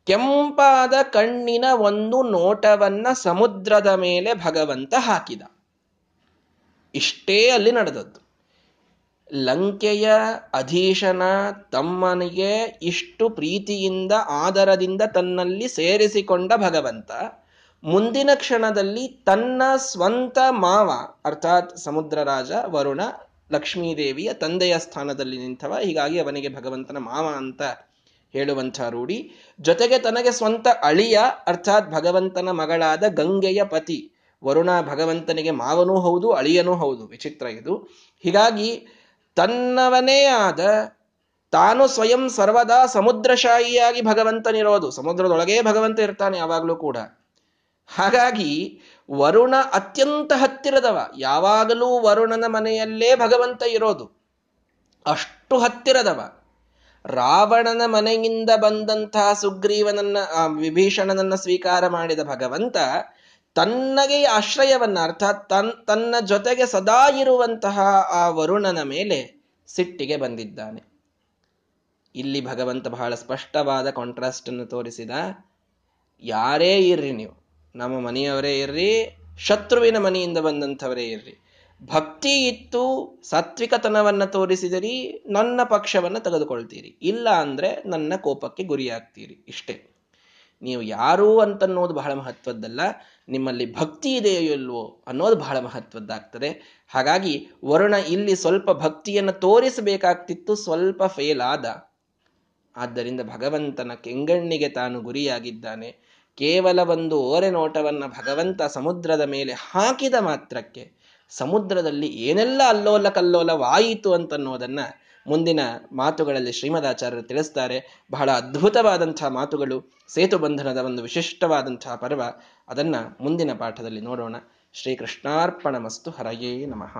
ಕೆಂಪಾದ ಕಣ್ಣಿನ ಒಂದು ನೋಟವನ್ನ ಸಮುದ್ರದ ಮೇಲೆ ಭಗವಂತ ಹಾಕಿದ. ಇಷ್ಟೇ ಅಲ್ಲಿ ನಡೆದದ್ದು. ಲಂಕೆಯ ಅಧೀಶನ ತಮ್ಮನಿಗೆ ಇಷ್ಟು ಪ್ರೀತಿಯಿಂದ, ಆದರದಿಂದ ತನ್ನಲ್ಲಿ ಸೇರಿಸಿಕೊಂಡ ಭಗವಂತ, ಮುಂದಿನ ಕ್ಷಣದಲ್ಲಿ ತನ್ನ ಸ್ವಂತ ಮಾವ, ಅರ್ಥಾತ್ ಸಮುದ್ರರಾಜ ವರುಣ, ಲಕ್ಷ್ಮೀದೇವಿಯ ತಂದೆಯ ಸ್ಥಾನದಲ್ಲಿ ನಿಂತವ, ಹೀಗಾಗಿ ಅವನಿಗೆ ಭಗವಂತನ ಮಾವ ಅಂತ ಹೇಳುವಂಥ ರೂಢಿ. ಜೊತೆಗೆ ತನಗೆ ಸ್ವಂತ ಅಳಿಯ, ಅರ್ಥಾತ್ ಭಗವಂತನ ಮಗಳಾದ ಗಂಗೆಯ ಪತಿ. ವರುಣ ಭಗವಂತನಿಗೆ ಮಾವನೂ ಹೌದು, ಅಳಿಯನೂ ಹೌದು. ವಿಚಿತ್ರ ಇದು. ಹೀಗಾಗಿ ತನ್ನವನೇ ಆದ, ತಾನು ಸ್ವಯಂ ಸರ್ವದಾ ಸಮುದ್ರಶಾಹಿಯಾಗಿ ಭಗವಂತನಿರೋದು. ಸಮುದ್ರದೊಳಗೇ ಭಗವಂತ ಇರ್ತಾನೆ ಯಾವಾಗಲೂ ಕೂಡ. ಹಾಗಾಗಿ ವರುಣ ಅತ್ಯಂತ ಹತ್ತಿರದವ. ಯಾವಾಗಲೂ ವರುಣನ ಮನೆಯಲ್ಲೇ ಭಗವಂತ ಇರೋದು. ಅಷ್ಟು ಹತ್ತಿರದವ. ರಾವಣನ ಮನೆಯಿಂದ ಬಂದಂತಹ ಸುಗ್ರೀವನನ್ನ ವಿಭೀಷಣನನ್ನ ಸ್ವೀಕಾರ ಮಾಡಿದ ಭಗವಂತ ತನ್ನಗೆ ಆಶ್ರಯವನ್ನ, ಅರ್ಥಾತ್ ತನ್, ತನ್ನ ಜೊತೆಗೆ ಸದಾ ಇರುವಂತಹ ಆ ವರುಣನ ಮೇಲೆ ಸಿಟ್ಟಿಗೆ ಬಂದಿದ್ದಾನೆ. ಇಲ್ಲಿ ಭಗವಂತ ಬಹಳ ಸ್ಪಷ್ಟವಾದ ಕಾಂಟ್ರಾಸ್ಟ್ ಅನ್ನು ತೋರಿಸಿದ, ಯಾರೇ ಇರ್ರಿ ನೀವು, ನಮ್ಮ ಮನೆಯವರೇ ಇರ್ರಿ, ಶತ್ರುವಿನ ಮನೆಯಿಂದ ಬಂದಂಥವರೇ ಇರ್ರಿ. ಭಕ್ತಿ ಇತ್ತು ಸಾತ್ವಿಕತನವನ್ನು ತೋರಿಸಿದರಿ ನನ್ನ ಪಕ್ಷವನ್ನ ತೆಗೆದುಕೊಳ್ತೀರಿ. ಇಲ್ಲ ಅಂದರೆ ನನ್ನ ಕೋಪಕ್ಕೆ ಗುರಿಯಾಗ್ತೀರಿ. ಇಷ್ಟೇ. ನೀವು ಯಾರು ಅಂತನ್ನೋದು ಬಹಳ ಮಹತ್ವದ್ದಲ್ಲ. ನಿಮ್ಮಲ್ಲಿ ಭಕ್ತಿ ಇದೆಯೋ ಇಲ್ವೋ ಅನ್ನೋದು ಬಹಳ ಮಹತ್ವದ್ದಾಗ್ತದೆ. ಹಾಗಾಗಿ ವರುಣ ಇಲ್ಲಿ ಸ್ವಲ್ಪ ಭಕ್ತಿಯನ್ನು ತೋರಿಸಬೇಕಾಗ್ತಿತ್ತು, ಸ್ವಲ್ಪ ಫೇಲ್ ಆದ. ಆದ್ದರಿಂದ ಭಗವಂತನ ಕೆಂಗಣ್ಣಿಗೆ ತಾನು ಗುರಿಯಾಗಿದ್ದಾನೆ. ಕೇವಲ ಒಂದು ಓರೆ ನೋಟವನ್ನು ಭಗವಂತ ಸಮುದ್ರದ ಮೇಲೆ ಹಾಕಿದ ಮಾತ್ರಕ್ಕೆ ಸಮುದ್ರದಲ್ಲಿ ಏನೆಲ್ಲ ಅಲ್ಲೋಲ ಕಲ್ಲೋಲವಾಯಿತು ಅಂತನ್ನೋದನ್ನ ಮುಂದಿನ ಮಾತುಗಳಲ್ಲಿ ಶ್ರೀಮದಾಚಾರ್ಯರು ತಿಳಿಸ್ತಾರೆ. ಬಹಳ ಅದ್ಭುತವಾದಂತಹ ಮಾತುಗಳು, ಸೇತು ಬಂಧನದ ಒಂದು ವಿಶಿಷ್ಟವಾದಂತಹ ಪರ್ವ. ಅದನ್ನ ಮುಂದಿನ ಪಾಠದಲ್ಲಿ ನೋಡೋಣ. ಶ್ರೀಕೃಷ್ಣಾರ್ಪಣ ಮಸ್ತು ಹರಯೇ ನಮಃ.